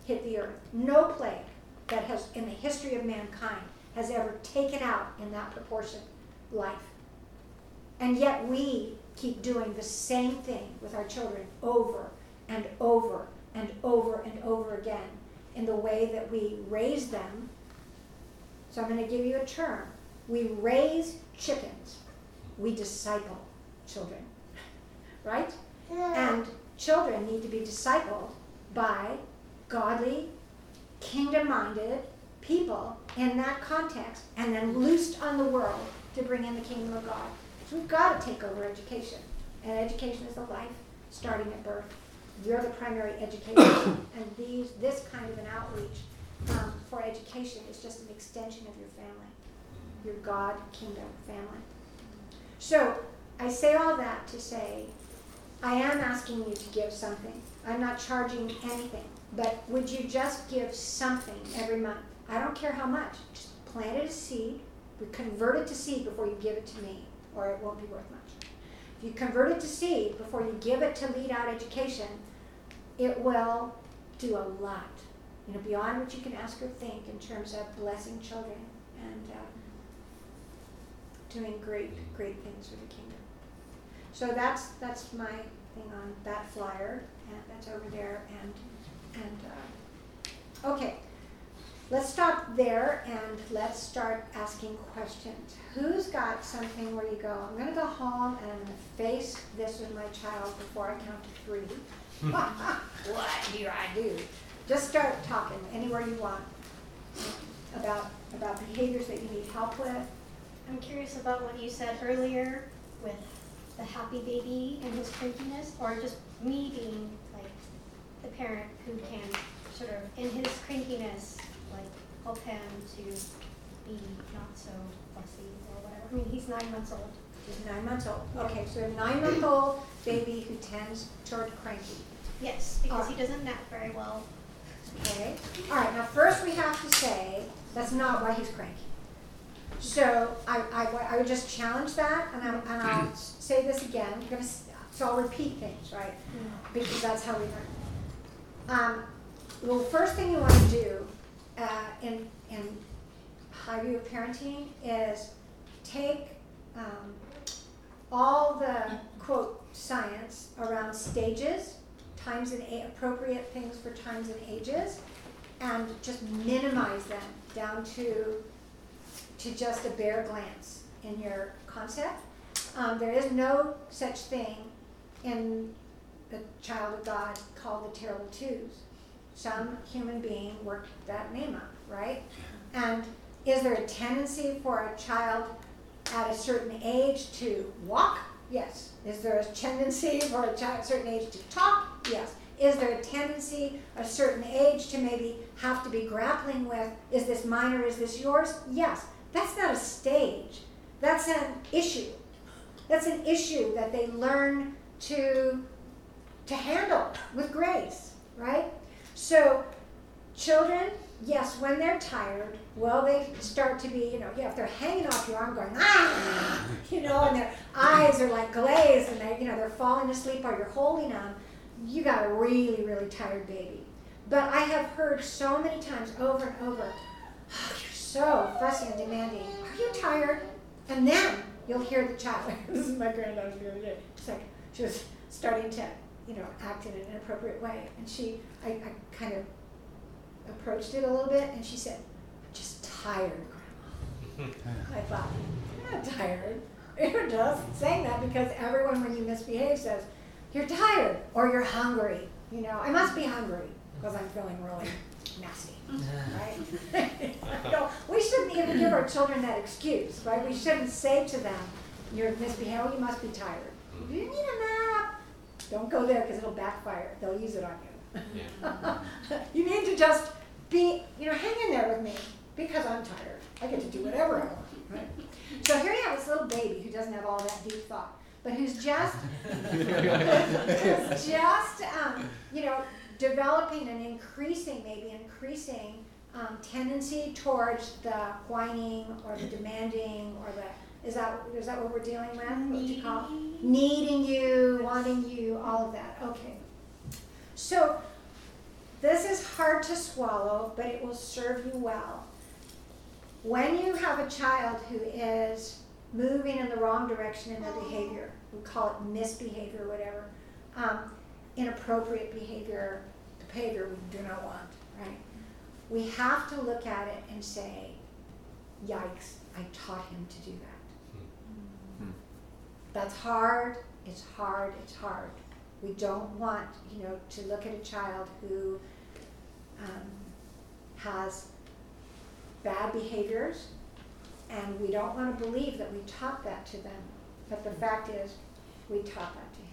hit the earth. No plague that has, in the history of mankind, has ever taken out in that proportion life. And yet we keep doing the same thing with our children over and over and over and over again in the way that we raise them. So I'm going to give you a term. We raise chickens, we disciple children. [LAUGHS] Right? And children need to be discipled by godly, kingdom minded people in that context and then loosed on the world to bring in the kingdom of God. We've got to take over education. And education is a life starting at birth. You're the primary educator. [COUGHS] and these, this kind of an outreach um, for education is just an extension of your family, your God kingdom family. So I say all that to say I am asking you to give something. I'm not charging anything. But would you just give something every month? I don't care how much. Just plant it as seed. We convert it to seed before you give it to me, or it won't be worth much. If you convert it to seed before you give it to lead out education, it will do a lot. You know, beyond what you can ask or think in terms of blessing children and uh, doing great, great things for the kingdom. So that's that's my thing on that flyer, and that's over there, and and uh, Okay, let's stop there and let's start asking questions. Who's got something where you go, I'm gonna go home and I'm gonna face this with my child before I count to three? [LAUGHS] what do I do? Just start talking anywhere you want about about behaviors that you need help with. I'm curious about what you said earlier with the happy baby and his crankiness, or just me being like the parent who can sort of, in his crankiness, help him to be not so fussy or whatever. I mean, he's nine months old. He's nine months old. Okay, so we have a nine month old baby who tends toward cranky. Yes, because he doesn't nap very well. Okay. All right. Now, first we have to say that's not why he's cranky. So I, I, I would just challenge that, and, I'm, and I'll say this again. I'm gonna, so I'll repeat things, right? Because that's how we learn. Um, well, first thing you want to do uh, in in high view of parenting is take um, all the quote science around stages, times and a- appropriate things for times and ages, and just minimize them down to to just a bare glance in your concept. Um, there is no such thing in the child of God called the terrible twos. Some human being worked that name up, right? And is there a tendency for a child at a certain age to walk? Yes. Is there a tendency for a child at a certain age to talk? Yes. Is there a tendency a certain age to maybe have to be grappling with, is this mine or is this yours? Yes. That's not a stage. That's an issue. That's an issue that they learn to to handle with grace, right? So children, yes, when they're tired, well, they start to be, you know, yeah, if they're hanging off your arm going, ah, you know, and their eyes are like glazed and they, you know, they're falling asleep while you're holding them, you got a really, really tired baby. But I have heard so many times over and over, oh, you're so fussy and demanding. Are you tired? And then you'll hear the child. [LAUGHS] this is my granddaughter the other day. She's like, she was starting to, you know, act in an inappropriate way. And she, I, I kind of approached it a little bit and she said, I'm just tired, Grandma. [LAUGHS] I thought, you're not tired. You're just saying that because everyone, when you misbehave, says, you're tired or you're hungry. You know, I must be hungry because I'm feeling really nasty, [LAUGHS] right? [LAUGHS] no, we shouldn't even give our children that excuse, right? We shouldn't say to them, you're misbehaving, you must be tired. Mm-hmm. You need a nap. Don't go there because it'll backfire. They'll use it on you. Yeah. [LAUGHS] you need to just be, you know, hang in there with me because I'm tired. I get to do whatever I want, right? So here you have this little baby who doesn't have all that deep thought, but who's just, who's just, um, you know, developing and increasing, maybe increasing um, tendency towards the whining or the demanding or the, is that, is that what we're dealing with? What would you call? Needing you, wanting you, all of that. Okay. So this is hard to swallow, but it will serve you well. When you have a child who is moving in the wrong direction in their behavior, we call it misbehavior or whatever, um, inappropriate behavior, behavior we do not want, right? We have to look at it and say, yikes, I taught him to do that. Hmm. That's hard, it's hard, it's hard. We don't want, you know, to look at a child who um, has bad behaviors, and we don't want to believe that we taught that to them. But the fact is, we taught that to him.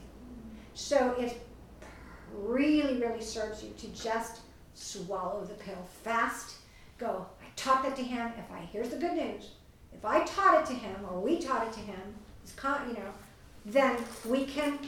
So it really, really serves you to just swallow the pill fast. Go, I taught that to him. If I, here's the good news. If I taught it to him, or we taught it to him, it's con, you know, then we can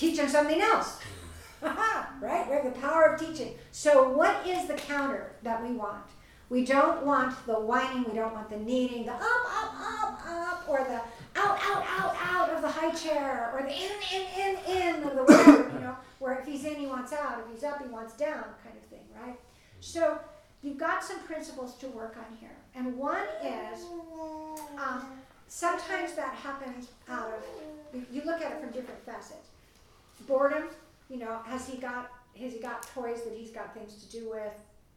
teach him something else. [LAUGHS] right? We have the power of teaching. So, what is the counter that we want? We don't want the whining, we don't want the needing, the up, up, up, up, or the out, out, out, out of the high chair, or the in, in, in, in of the whatever, you know, where if he's in, he wants out, if he's up, he wants down, kind of thing, right? So, you've got some principles to work on here. And one is um, sometimes that happens out of, you look at it from different facets. Boredom, you know, has he got, has he got toys that he's got things to do with?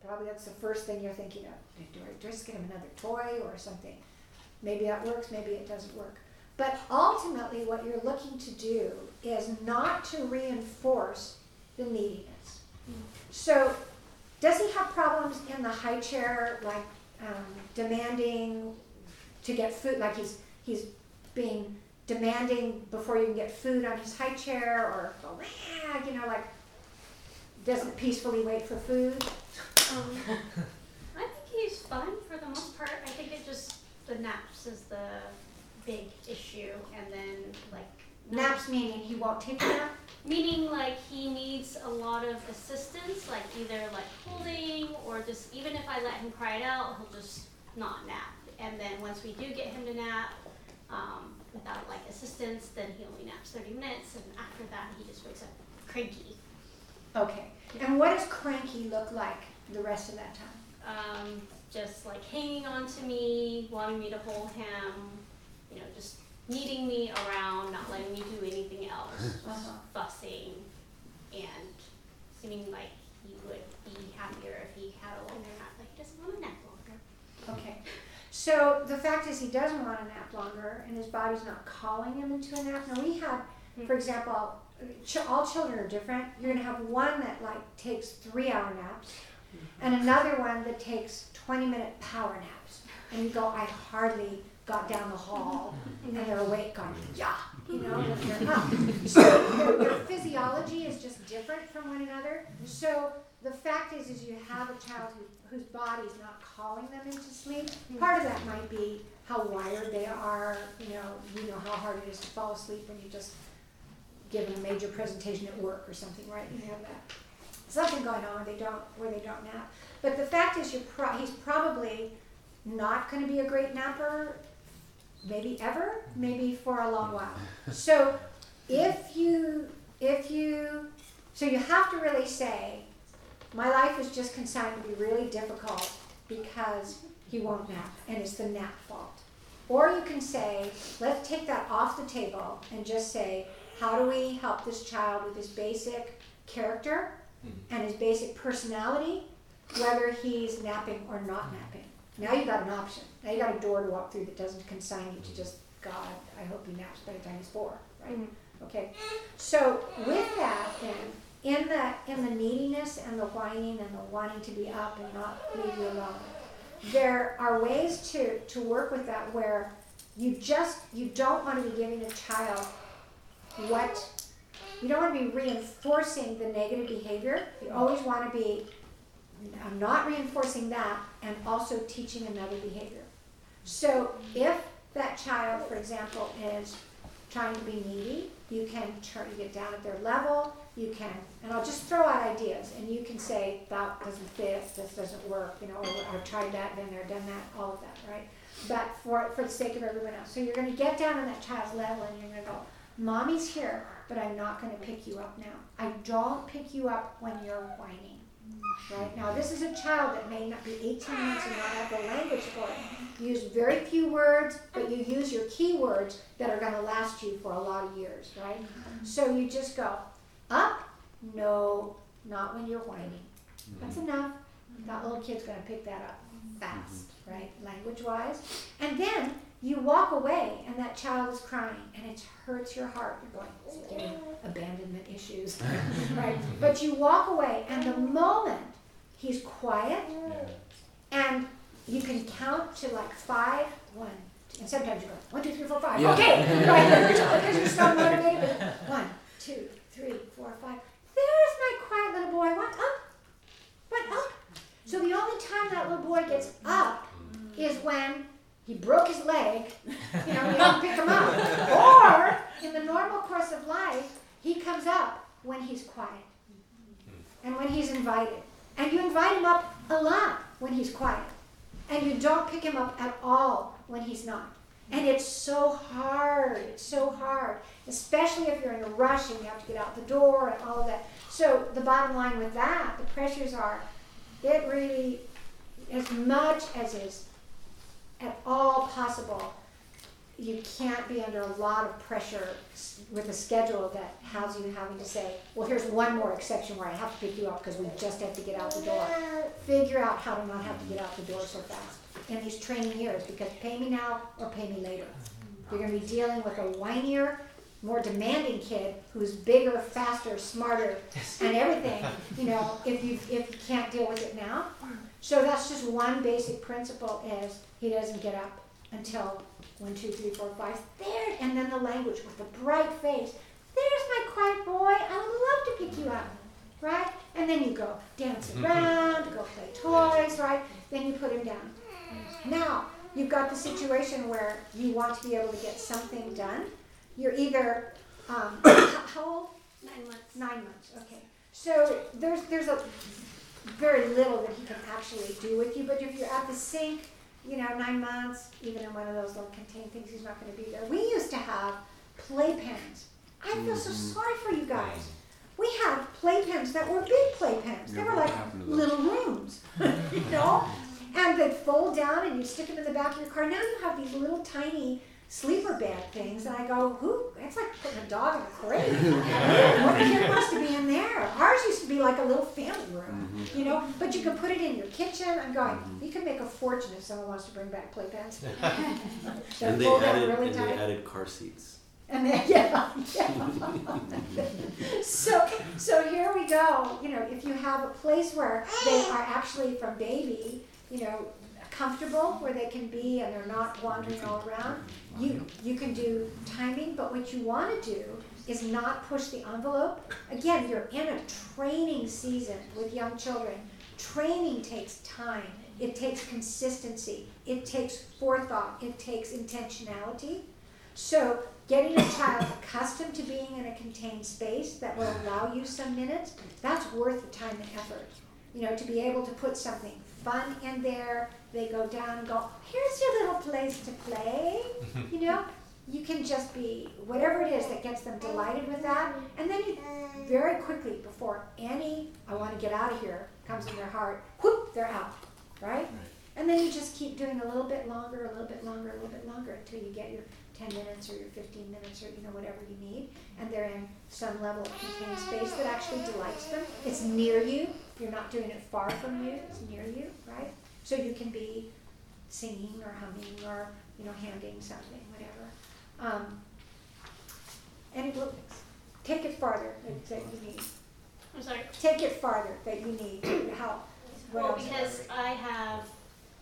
Probably that's the first thing you're thinking of. Do I just get him another toy or something? Maybe that works, maybe it doesn't work. But ultimately, what you're looking to do is not to reinforce the neediness. So, does he have problems in the high chair, like um, demanding to get food, like he's he's being demanding before you can get food on his high chair, or "Wah," you know, like doesn't peacefully wait for food? Um, I think he's fine for the most part. I think it just the naps is the big issue, and then like Naps meaning he won't take a nap. meaning like he needs a lot of assistance, like either like holding or just even if I let him cry it out, he'll just not nap. And then once we do get him to nap, um, without like assistance, then he only naps thirty minutes, and after that he just wakes up cranky. Okay. And what does cranky look like the rest of that time? um, just like hanging on to me, wanting me to hold him, you know, just needing me around, not letting me do anything else, [LAUGHS] Uh-huh. fussing, and seeming like he would be happier if he had a longer nap, but he doesn't want to nap longer. Okay. So the fact is, he doesn't want to nap longer, and his body's not calling him into a nap. Now we have, hmm. for example, ch- all children are different. You're gonna have one that like takes three-hour naps, mm-hmm. and another one that takes twenty-minute power naps. And you go, I hardly got down the hall, and they're awake, going, yeah, you know, up. So their, their physiology is just different from one another. So the fact is, is you have a child who, whose body's not calling them into sleep. Part of that might be how wired they are. You know, you know how hard it is to fall asleep when you just given a major presentation at work or something, right? You have that something going on where they don't where they don't nap. But the fact is, you're pro- he's probably not going to be a great napper, maybe ever, maybe for a long while. So if you if you so you have to really say, my life is just consigned to be really difficult because he won't nap, and it's the nap fault. Or you can say, let's take that off the table and just say, how do we help this child with his basic character hmm. and his basic personality, whether he's napping or not napping? Now you've got an option. Now you've got a door to walk through that doesn't consign you to hmm. just, God, I hope he naps by the time he's four, right? Hmm. Okay. So with that, then, in the in the neediness and the whining and the wanting to be up and not leave you alone, there are ways to to work with that where you just you don't want to be giving a child what you don't want to be reinforcing the negative behavior. You always want to be uh, not reinforcing that and also teaching another behavior. So if that child, for example, is trying to be needy, you can to get down at their level. You can, and I'll just throw out ideas, and you can say that doesn't fit, this doesn't work, you know, or I've tried that, been there, done that, all of that, right? But for for the sake of everyone else, so you're going to get down on that child's level, and you're going to go, "Mommy's here, but I'm not going to pick you up now. I don't pick you up when you're whining." Right now, this is a child that may not be 18 months and not have the language for it. You use very few words, but you use your key words that are going to last you for a lot of years, right? So you just go up, no, not when you're whining. That's mm-hmm. enough. That little kid's going to pick that up mm-hmm. fast, mm-hmm. right? Language wise. And then you walk away and that child is crying and it hurts your heart. You're going, "Is he getting abandonment issues, [LAUGHS] right? But you walk away and the moment he's quiet and you can count to like five, one, two, and sometimes you go, one, two, three, four, five. Yeah. Okay, right, [LAUGHS] because you're so motivated. One, two, three, four, five. There's my quiet little boy. What up? What up? So the only time that little boy gets up is when he broke his leg, you know, you don't pick him up. Or in the normal course of life, he comes up when he's quiet and when he's invited. And you invite him up a lot when he's quiet. And you don't pick him up at all when he's not. And it's so hard. It's so hard. Especially if you're in a rush and you have to get out the door and all of that. So the bottom line with that, the pressures are it really, as much as is at all possible, you can't be under a lot of pressure with a schedule that has you having to say, well, here's one more exception where I have to pick you up because we just have to get out the door. Figure out how to not have to get out the door so fast in these training years because pay me now or pay me later. You're gonna be dealing with a whinier, more demanding kid who's bigger, faster, smarter, and everything, you know, if you, if you can't deal with it now. So that's just one basic principle is he doesn't get up until one, two, three, four, five, there, and then the language with the bright face. There's my quiet boy, I would love to pick you up, right? And then you go dance mm-hmm. around, go play toys, right? Then you put him down. Now, you've got the situation where you want to be able to get something done. You're either, um, [COUGHS] how how old? Nine months. Nine months, okay. So there's, there's a very little that he can actually do with you, but if you're at the sink, you know, nine months, even in one of those little contained things, he's not gonna be there. We used to have playpens. I feel so sorry for you guys. We had playpens that were big playpens. They were like happened to those? little rooms, [LAUGHS] you know? And they'd fold down and you stick them in the back of your car. Now you have these little tiny sleeper bag things, and I go, who? It's like putting a dog in a crate. [LAUGHS] what kid wants to be in there? Ours used to be like a little family room, mm-hmm. you know. But you can put it in your kitchen. I'm going. Mm-hmm. You could make a fortune if someone wants to bring back playpens. [LAUGHS] [LAUGHS] And they added, really and tight. they added car seats. And then, yeah, yeah. so, so here we go. You know, if you have a place where they are actually from baby, you know, comfortable where they can be and they're not wandering all around, you you can do timing. But what you want to do is not push the envelope. Again, you're in a training season with young children. Training takes time. It takes consistency. It takes forethought. It takes intentionality. So getting a child accustomed to being in a contained space that will allow you some minutes, that's worth the time and effort. You know, to be able to put something fun in there, they go down and go, here's your little place to play. [LAUGHS] You know, you can just be whatever it is that gets them delighted with that. And then you very quickly, before any I want to get out of here comes in their heart, whoop, they're out. Right? And then you just keep doing a little bit longer, a little bit longer, a little bit longer until you get your 10 minutes or your 15 minutes or you know whatever you need. And they're in some level of contained space that actually delights them. It's near you. You're not doing it far from you. It's near you, right? So you can be singing or humming or you know handing something, whatever. Um, and it will take it farther that, that you need. I'm sorry. Take it farther that you need to help. Well, because I have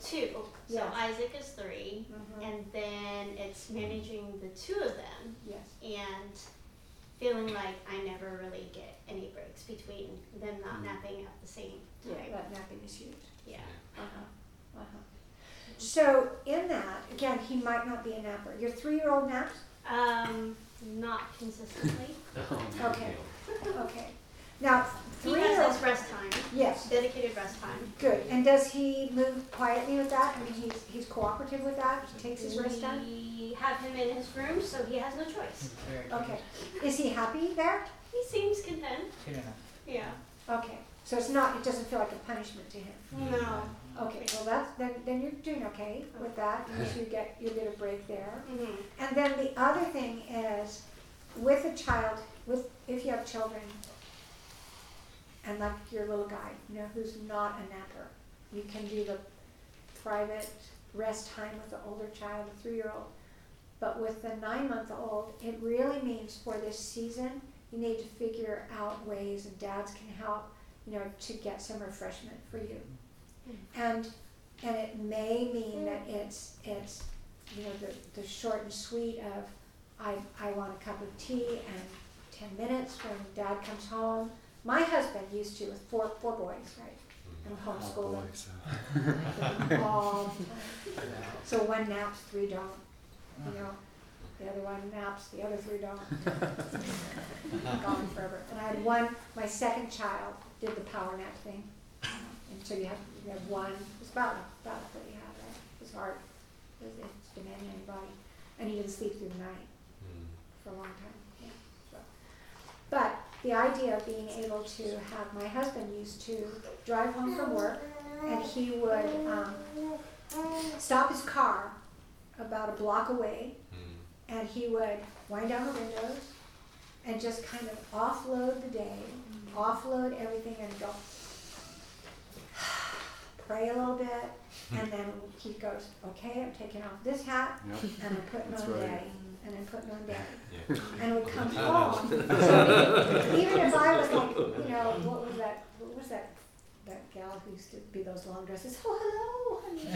two. So Yes. Isaac is 3 Mhm. and then it's managing the two of them Yes. and feeling like I never really get any breaks between them not napping at the same time. Yeah, time. that napping is huge. Yeah. Uh-huh, uh-huh. So in that, again, he might not be a napper. Your three-year-old naps? Um, not consistently. [LAUGHS] Okay, [LAUGHS] okay. Now, He has three-year-old, his rest time, yes, dedicated rest time. good. And does he move quietly with that? I mean, he's, he's cooperative with that? He takes his rest time? We have him in his room, so he has no choice. Okay. Is he happy there? He seems content. Yeah. Yeah. Okay. So it's not, it doesn't feel like a punishment to him? No. Okay, well, that's, then, then you're doing okay with that. Unless you get, you get a break there. hmm And then the other thing is, with a child, with, if you have children, and like your little guy, you know, who's not a napper, you can do the private rest time with the older child, a three-year-old. But with the nine-month-old, it really means for this season, you need to figure out ways, and dads can help, you know, to get some refreshment for you. And, and it may mean hmm. that it's, it's, you know, the, the short and sweet of, I, I want a cup of tea and ten minutes when dad comes home. My husband used to with four, four boys, right? Mm-hmm. And homeschool them [LAUGHS] all the time. So one naps, three don't, ah. you know, the other one naps, the other three don't. [LAUGHS] Gone forever. And I had one, my second child did the power nap thing. And so you have, you have one, it's about, about what you have, right? It's hard, it's it's demanding on your body. And he didn't sleep through the night mm. for a long time, yeah. So. But the idea of being able to have, my husband used to drive home from work and he would, um, stop his car about a block away and he would wind down the windows and just kind of offload the day, offload everything and go [SIGHS] pray a little bit, and then he goes, okay, I'm taking off this hat Yep. and I'm putting That's on right. daddy, and I'm putting on daddy Yeah. and would come [LAUGHS] home. [LAUGHS] Even if I was like, you know, what was that, what was that, that gal who used to be those long dresses, oh, hello, honey.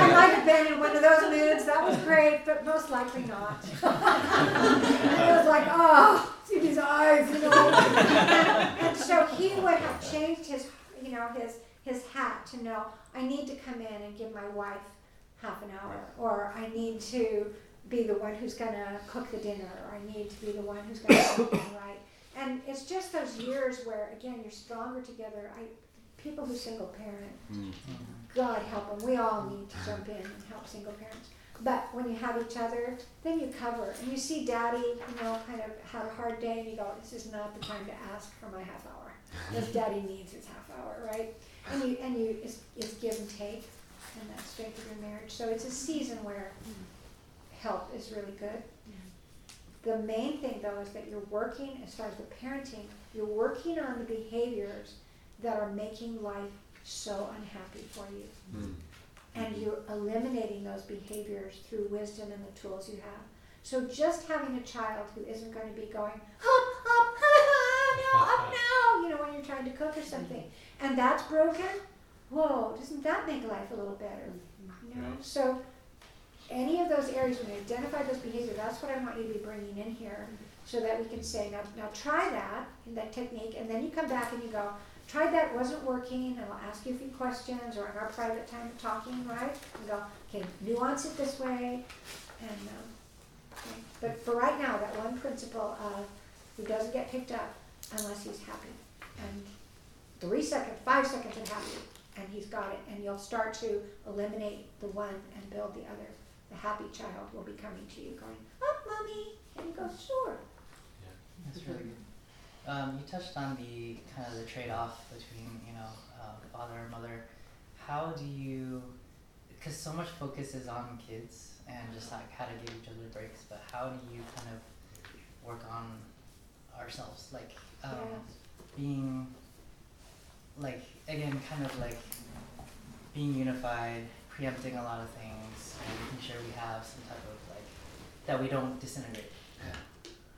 I might have been in one of those moods, that was great, but most likely not. And [LAUGHS] it was like, oh, see these eyes, you know. And, and so he would have changed his, you know, his, his hat to know, I need to come in and give my wife half an hour, or I need to be the one who's gonna cook the dinner, or I need to be the one who's gonna do everything [COUGHS] right. And it's just those years where, again, you're stronger together. I, people who single parent, Mm. God help them. We all need to jump in and help single parents. But when you have each other, then you cover. And you see daddy, you know, kind of had a hard day, and you go, this is not the time to ask for my half hour. Because [LAUGHS] daddy needs his half hour, right? And you, and you, it's, it's give and take in that strength of your marriage. So it's a season where help is really good. The main thing though is that you're working, as far as the parenting, you're working on the behaviors that are making life so unhappy for you. Mm. And you're eliminating those behaviors through wisdom and the tools you have. So just having a child who isn't going to be going, up, up, [LAUGHS] no, up now, you know, when you're trying to cook or something, and that's broken, whoa, doesn't that make life a little better? You know, Right. so any of those areas when you identify those behaviors, that's what I want you to be bringing in here, so that we can say, now, now try that, that technique, and then you come back and you go, tried that, wasn't working, and I'll ask you a few questions, or in our private time of talking, right? And go, okay, nuance it this way, and, um, okay. but for right now, that one principle of, he doesn't get picked up unless he's happy. And three seconds, five seconds of happy, and he's got it, and you'll start to eliminate the one and build the other. The happy child will be coming to you going, up, mommy, and you go, sure. Yeah, That's really good. Um, you touched on the kind of the trade-off between you know uh, father and mother. How do you? Because so much focus is on kids and just like how to give each other breaks, but how do you kind of work on ourselves, like um, Yes. being like again, kind of like being unified, preempting a lot of things, and making sure we have some type of like that we don't disintegrate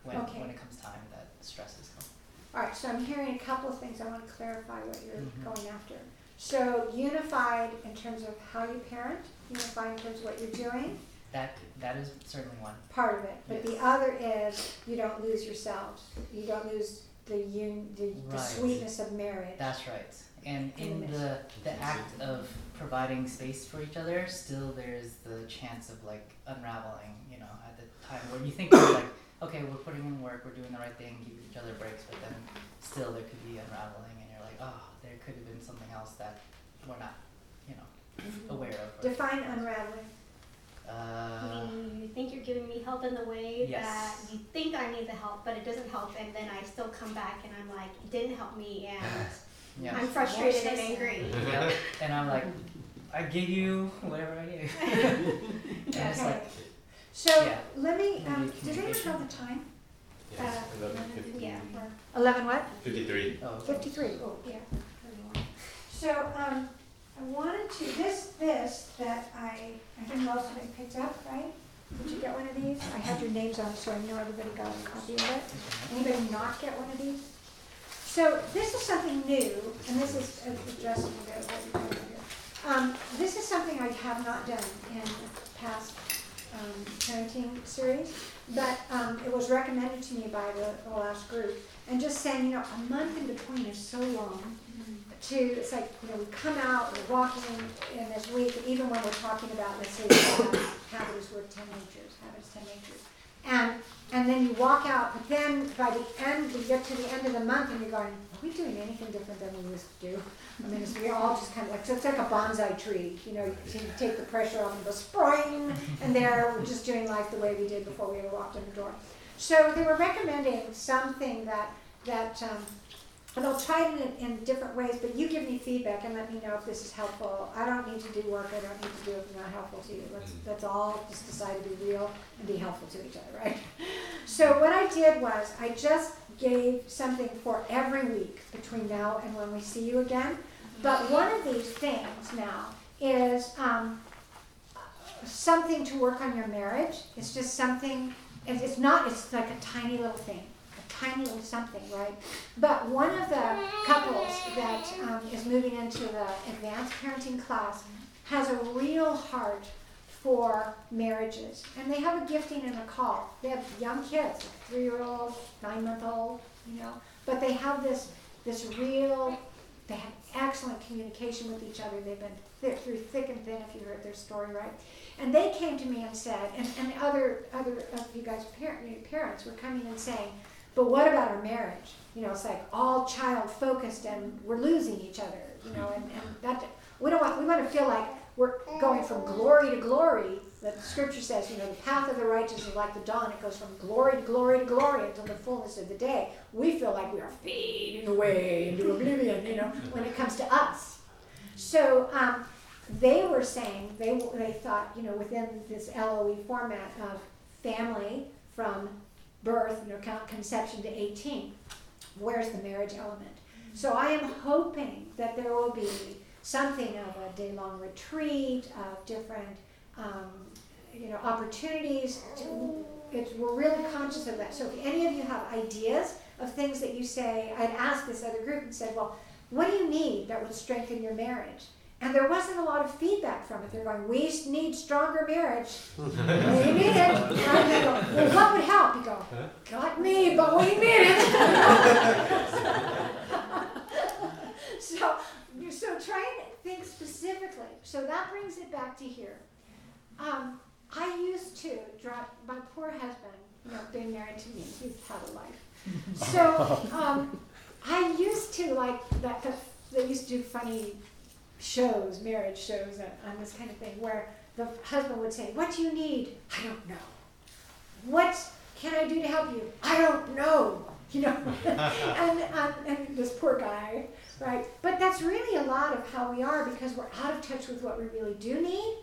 when Okay. when it comes time that stresses come. All right, so I'm hearing a couple of things. I want to clarify what you're Mhm. going after. So unified in terms of how you parent, unified in terms of what you're doing, That that is certainly one. part of it. But the Yes. other is you don't lose yourselves. You don't lose the un, the, the sweetness of marriage. That's right. And in And the the act of providing space for each other, still there's the chance of like unraveling. You know, at the time where you think you're like, [COUGHS] okay, we're putting in work, we're doing the right thing, give each other breaks, but then still there could be unraveling, and you're like, oh, there could have been something else that we're not, you know, mm-hmm. aware of. Define unraveling. Uh, Meaning you think you're giving me help in the way Yes. that you think I need the help, but it doesn't help, and then I still come back and I'm like, it didn't help me, [LAUGHS] and yeah. I'm frustrated and angry. Yep. [LAUGHS] And I'm like, I give you whatever I gave. [LAUGHS] and it's like, So Yeah. let me, Maybe um, does anyone communication. know the time? Yes, Uh, eleven fifty. Yeah. Eleven what? Fifty-three. oh, okay. Fifty-three, oh, yeah. So, um, I wanted to, this, this, that I, I think most of it picked up, right? Did you get one of these? I had your names on, so I know everybody got a copy of it. Anybody not get one of these? So this is something new, and this is addressing a bit. Um, this is something I have not done in past um, parenting series, but um, it was recommended to me by the, the last group. And just saying, you know, a month in between is so long. To it's like you know we come out, we're walking in this week, even when we're talking about let's say the habit is worth ten natures, habit is ten natures, and and then you walk out, but then by the end, we get to the end of the month and you're going, are we doing anything different than we used to do? I mean, it's, we all just kind of like, so it's like a bonsai tree, you know, you take the pressure off and go spring, and there, we're just doing life the way we did before we ever walked in the door. So they were recommending something that, that, um, and I'll try it in, in different ways, but you give me feedback and let me know if this is helpful. I don't need to do work, I don't need to do it if it's not helpful to you. Let's, let's all just decide to be real and be helpful to each other, right? [LAUGHS] So what I did was, I just gave something for every week between now and when we see you again. But one of these things now is, um, something to work on your marriage. It's just something, it's, it's not, it's like a tiny little thing, tiny little something, right? But one of the couples that um, is moving into the advanced parenting class has a real heart for marriages. And they have a gifting and a call. They have young kids, three year old, nine month old, you know, but they have this, this real, they have excellent communication with each other. They've been through thick and thin, if you heard their story, right? And they came to me and said, and, and other other of you guys parent, parents were coming and saying, but what about our marriage? You know, it's like all child focused and we're losing each other. You know, and, and that we don't want we want to feel like we're going from glory to glory. The scripture says, you know, the path of the righteous is like the dawn. It goes from glory to glory to glory until the fullness of the day. We feel like we are fading away into oblivion, you know, when it comes to us. So um, they were saying they they thought you know within this LOE format of family from birth, you know, con- conception to 18, where's the marriage element? So I am hoping that there will be something of a day-long retreat of different um, you know opportunities. To, we're really conscious of that. So if any of you have ideas of things that you say, I'd asked this other group and said, well, what do you need that would strengthen your marriage? And there wasn't a lot of feedback from it. They're going, we need stronger marriage. we need it. And I go, well, what would help? You go, got me, but we need it. [LAUGHS] so, so try and think specifically. So that brings it back to here. Um, I used to drop my poor husband, you know, being married to me. He's had a life. So [LAUGHS] um, I used to like that. They used to do funny shows, marriage shows, on this kind of thing, where the husband would say, "What do you need? I don't know. What can I do to help you? I don't know." [LAUGHS] You know, [LAUGHS] and um, and this poor guy, right? But that's really a lot of how we are because we're out of touch with what we really do need,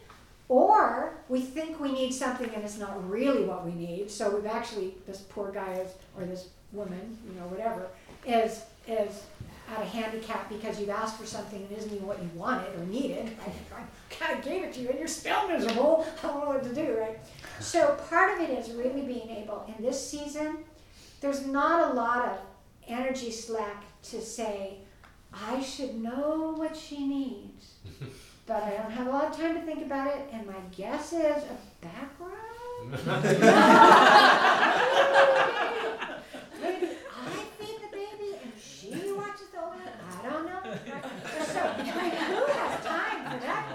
or we think we need something and it's not really what we need. So we've actually this poor guy is, or this woman, you know, whatever, is is at a handicap because you've asked for something that isn't even what you wanted or needed. I, I kind of gave it to you and you're still miserable. [LAUGHS] I don't know what to do, right? So part of it is really being able, in this season, there's not a lot of energy slack to say, I should know what she needs. [LAUGHS] But I don't have a lot of time to think about it, and my guess is a background. [LAUGHS] Maybe I feed the baby and she watches the older. I don't know. So, I mean, who has time for that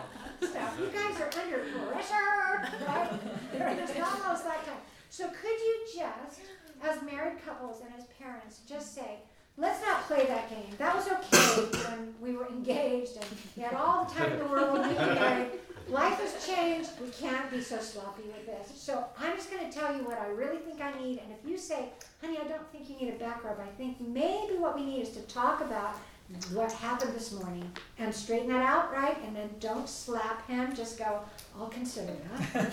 stuff? You guys are under pressure, right? There's almost that time. So could you just, as married couples and as parents, just say, let's not play that game. That was okay when we were engaged and we had all the time in the world being married. Life has changed. We can't be so sloppy with this. So I'm just going to tell you what I really think I need. And if you say, honey, I don't think you need a back rub, I think maybe what we need is to talk about what happened this morning and straighten that out, right? And then don't slap him. Just go, I'll consider that.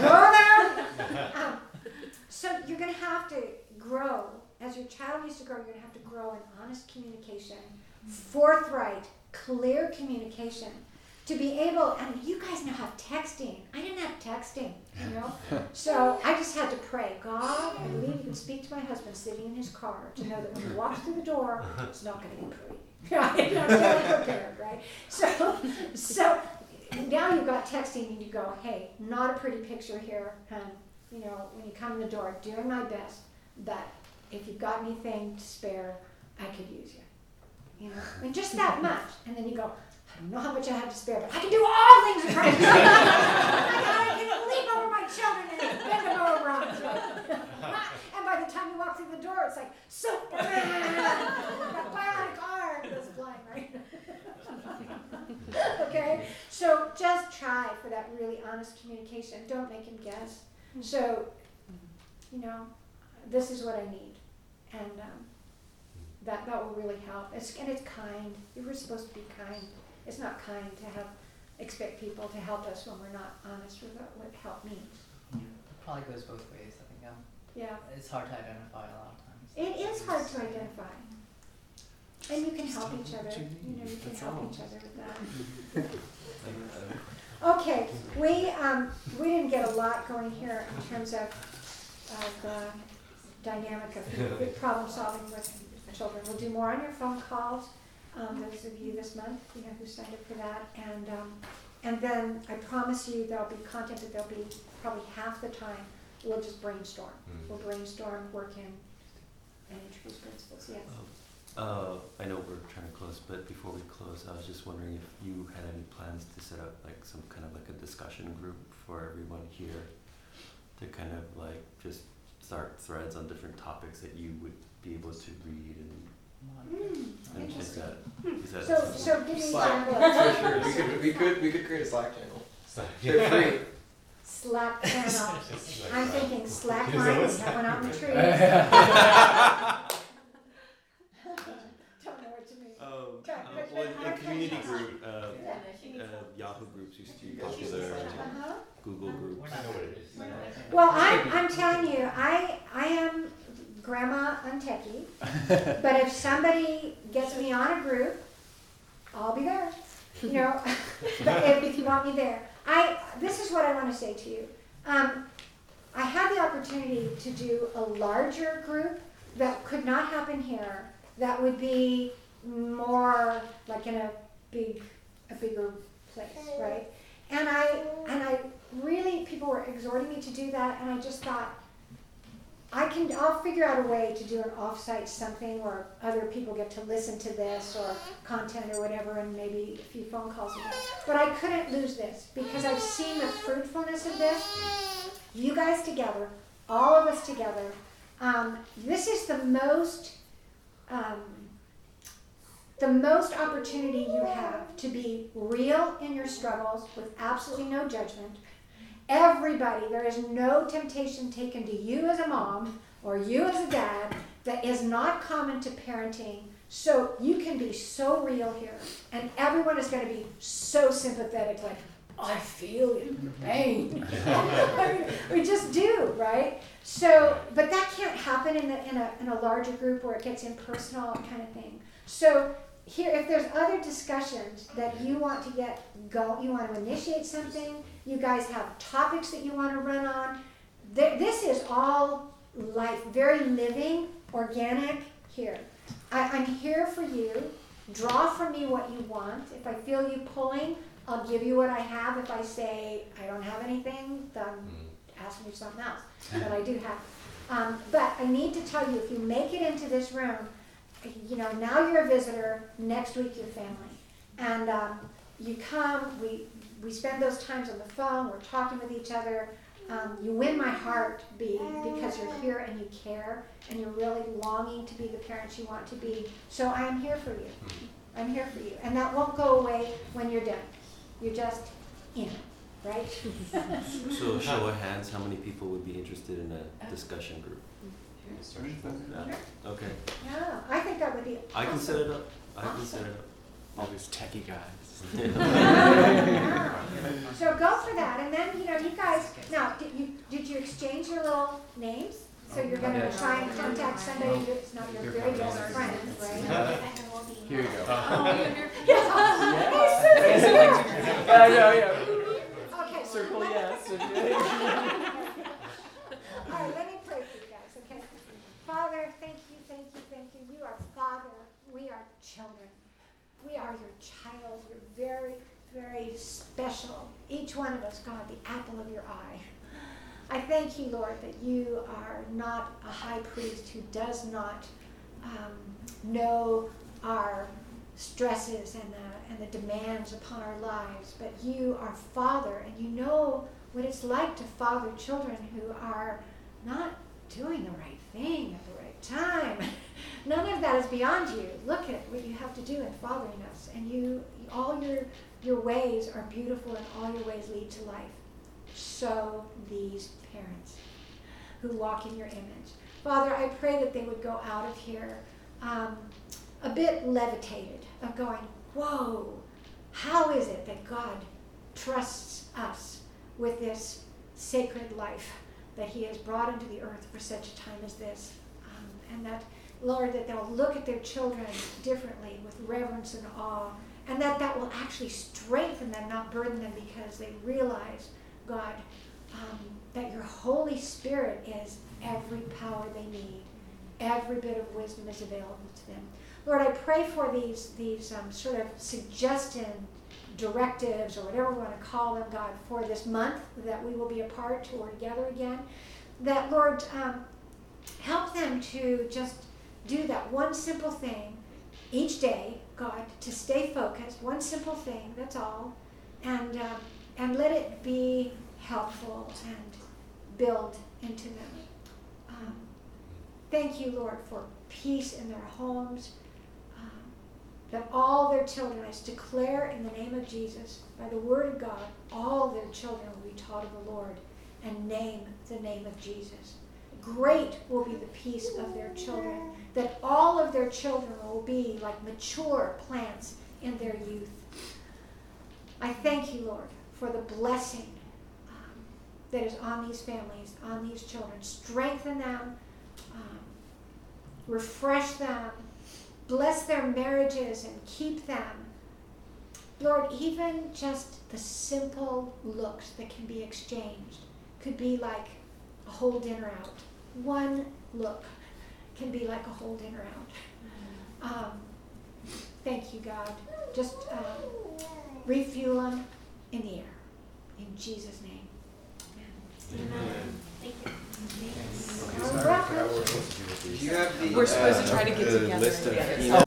go there. Um, so you're going to have to grow. As your child needs to grow, you're going to have to grow in honest communication, forthright, clear communication to be able, and you guys now have texting. I didn't have texting, you know? [LAUGHS] so I just had to pray, God, I believe you can speak to my husband sitting in his car to know that when he walks through the door, uh-huh. it's not going to be pretty. [LAUGHS] Right? I'm really prepared, right? So, so now you've got texting and you go, hey, not a pretty picture here, hun. You know, when you come in the door, doing my best but if you've got anything to spare, I could use you. You know, and just that much. And then you go, I know how much I have to spare, but I can do all things in Christ. [LAUGHS] I, can leap over my children and bend them over arms. and by the time you walk through the door, it's like, Superman! [LAUGHS] that bionic arm goes flying, right? [LAUGHS] okay? So just try for that really honest communication. Don't make him guess. So, you know, this is what I need. And um, that, that will really help. It's, and it's kind. You were supposed to be kind. It's not kind to have, expect people to help us when we're not honest with what, what help means. It probably goes both ways. I think um, Yeah. it's hard to identify a lot of times. It is hard to identify. And you can help each other, you know, you can help each other with that. [LAUGHS] Okay, we, um, we didn't get a lot going here in terms of, of the dynamic of problem solving with children. We'll do more on your phone calls, um, those of you this month, you know, who signed up for that. And, um, and then I promise you there'll be content that there'll be probably half the time, we'll just brainstorm. Mm. We'll brainstorm, work in, and introduce principles, yes. Uh, I know we're trying to close, but before we close, I was just wondering if you had any plans to set up like some kind of like a discussion group for everyone here to kind of like just start threads on different topics that you would be able to read and, Mm, is interesting. that, is that So, so give me Slack. examples. For. We could we could we could create a Slack channel. So, They're free. Slack [LAUGHS] channel. Just I'm that. thinking slack Is line, that we what's have one out in the trees. [LAUGHS] Don't know what you mean. Um, Try- uh, try- well, try- in, in community group, uh, Yeah. uh, Yahoo groups used to be You guys use popular, Uh-huh. Google groups. I know what it is. Well, I'm, I'm telling you, I, I am grandma untechy, [LAUGHS] but if somebody gets me on a group, I'll be there. You know, [LAUGHS] but if, if you want me there. I, this is what I wanna say to you. Um, I had the opportunity to do a larger group that could not happen here, that would be more like in a big, a bigger place, right? And I, and I really, people were exhorting me to do that, and I just thought, I can, I'll figure out a way to do an off-site something where other people get to listen to this or content or whatever, and maybe a few phone calls. But I couldn't lose this because I've seen the fruitfulness of this. You guys together, all of us together. Um, this is the most, um, the most opportunity you have to be real in your struggles with absolutely no judgment. Everybody, there is no temptation taken to you as a mom or you as a dad that is not common to parenting. So you can be so real here, and everyone is going to be so sympathetic, like, I feel your pain. [LAUGHS] we just do, right? So, but that can't happen in, the, in, a, in a larger group where it gets impersonal kind of thing. So here, if there's other discussions that you want to get go, you want to initiate something, you guys have topics that you want to run on. This is all life, very living, organic here. I, I'm here for you. Draw from me what you want. If I feel you pulling, I'll give you what I have. If I say I don't have anything, then Mm. ask me something else. But I do have. Um, but I need to tell you, if you make it into this room, you know, now you're a visitor, next week you're family. And um, you come, we, we spend those times on the phone, we're talking with each other. Um, you win my heart, B, because you're here and you care and you're really longing to be the parents you want to be. So I am here for you. I'm here for you. And that won't go away when you're done. You're just in, right? [LAUGHS] So show of hands, how many people would be interested in a discussion group? Start with. Yeah, okay. Yeah, I think that would be I can set it up, I can set it All these techie guys. Yeah. [LAUGHS] So go for that, and then, you know, you guys, now, did you, did you exchange your little names? So you're gonna Yeah. try and contact somebody who's not your very best friend, right? [LAUGHS] Here you go. [LAUGHS] Hey, Susan, here. Yeah, yeah, yeah. Okay. Circle yes. All right, let me pray for you guys, okay? Father, thank you, thank you, thank you. You are Father. We are children. We are your child. You're very, very special. Each one of us, God, the apple of your eye. I thank you, Lord, that you are not a high priest who does not um, know our stresses and the, and the demands upon our lives, but you are Father, and you know what it's like to father children who are not doing the right thing time. [LAUGHS] None of that is beyond you. Look at what you have to do in fathering us, and you all your your ways are beautiful, and all your ways lead to life. So these parents who walk in your image, Father, I pray that they would go out of here um, bit levitated of going, whoa, how is it that God trusts us with this sacred life that He has brought into the earth for such a time as this? And that, Lord, that they'll look at their children differently with reverence and awe, and that that will actually strengthen them, not burden them, because they realize, God, um, that your Holy Spirit is every power they need. Every bit of wisdom is available to them. Lord, I pray for these these um, sort of suggested directives or whatever we want to call them, God, for this month that we will be apart or together again. That Lord, um, help them to just do that one simple thing each day, God, to stay focused. One simple thing, that's all, and um, and let it be helpful and build into them. Um, thank you, Lord, for peace in their homes. Um, that all their children, I declare in the name of Jesus, by the word of God, all their children will be taught of the Lord and name the name of Jesus. Great will be the peace of their children, that all of their children will be like mature plants in their youth. I thank you, Lord, for the blessing um, that is on these families, on these children. Strengthen them, um, refresh them, bless their marriages, and keep them. Lord, even just the simple looks that can be exchanged could be like a whole dinner out. One look can be like a whole dinner out. Um, thank you, God. Just um, refuel them in the air. In Jesus' name. Amen. Thank you. Now we're you? We're supposed to uh, try to get the together.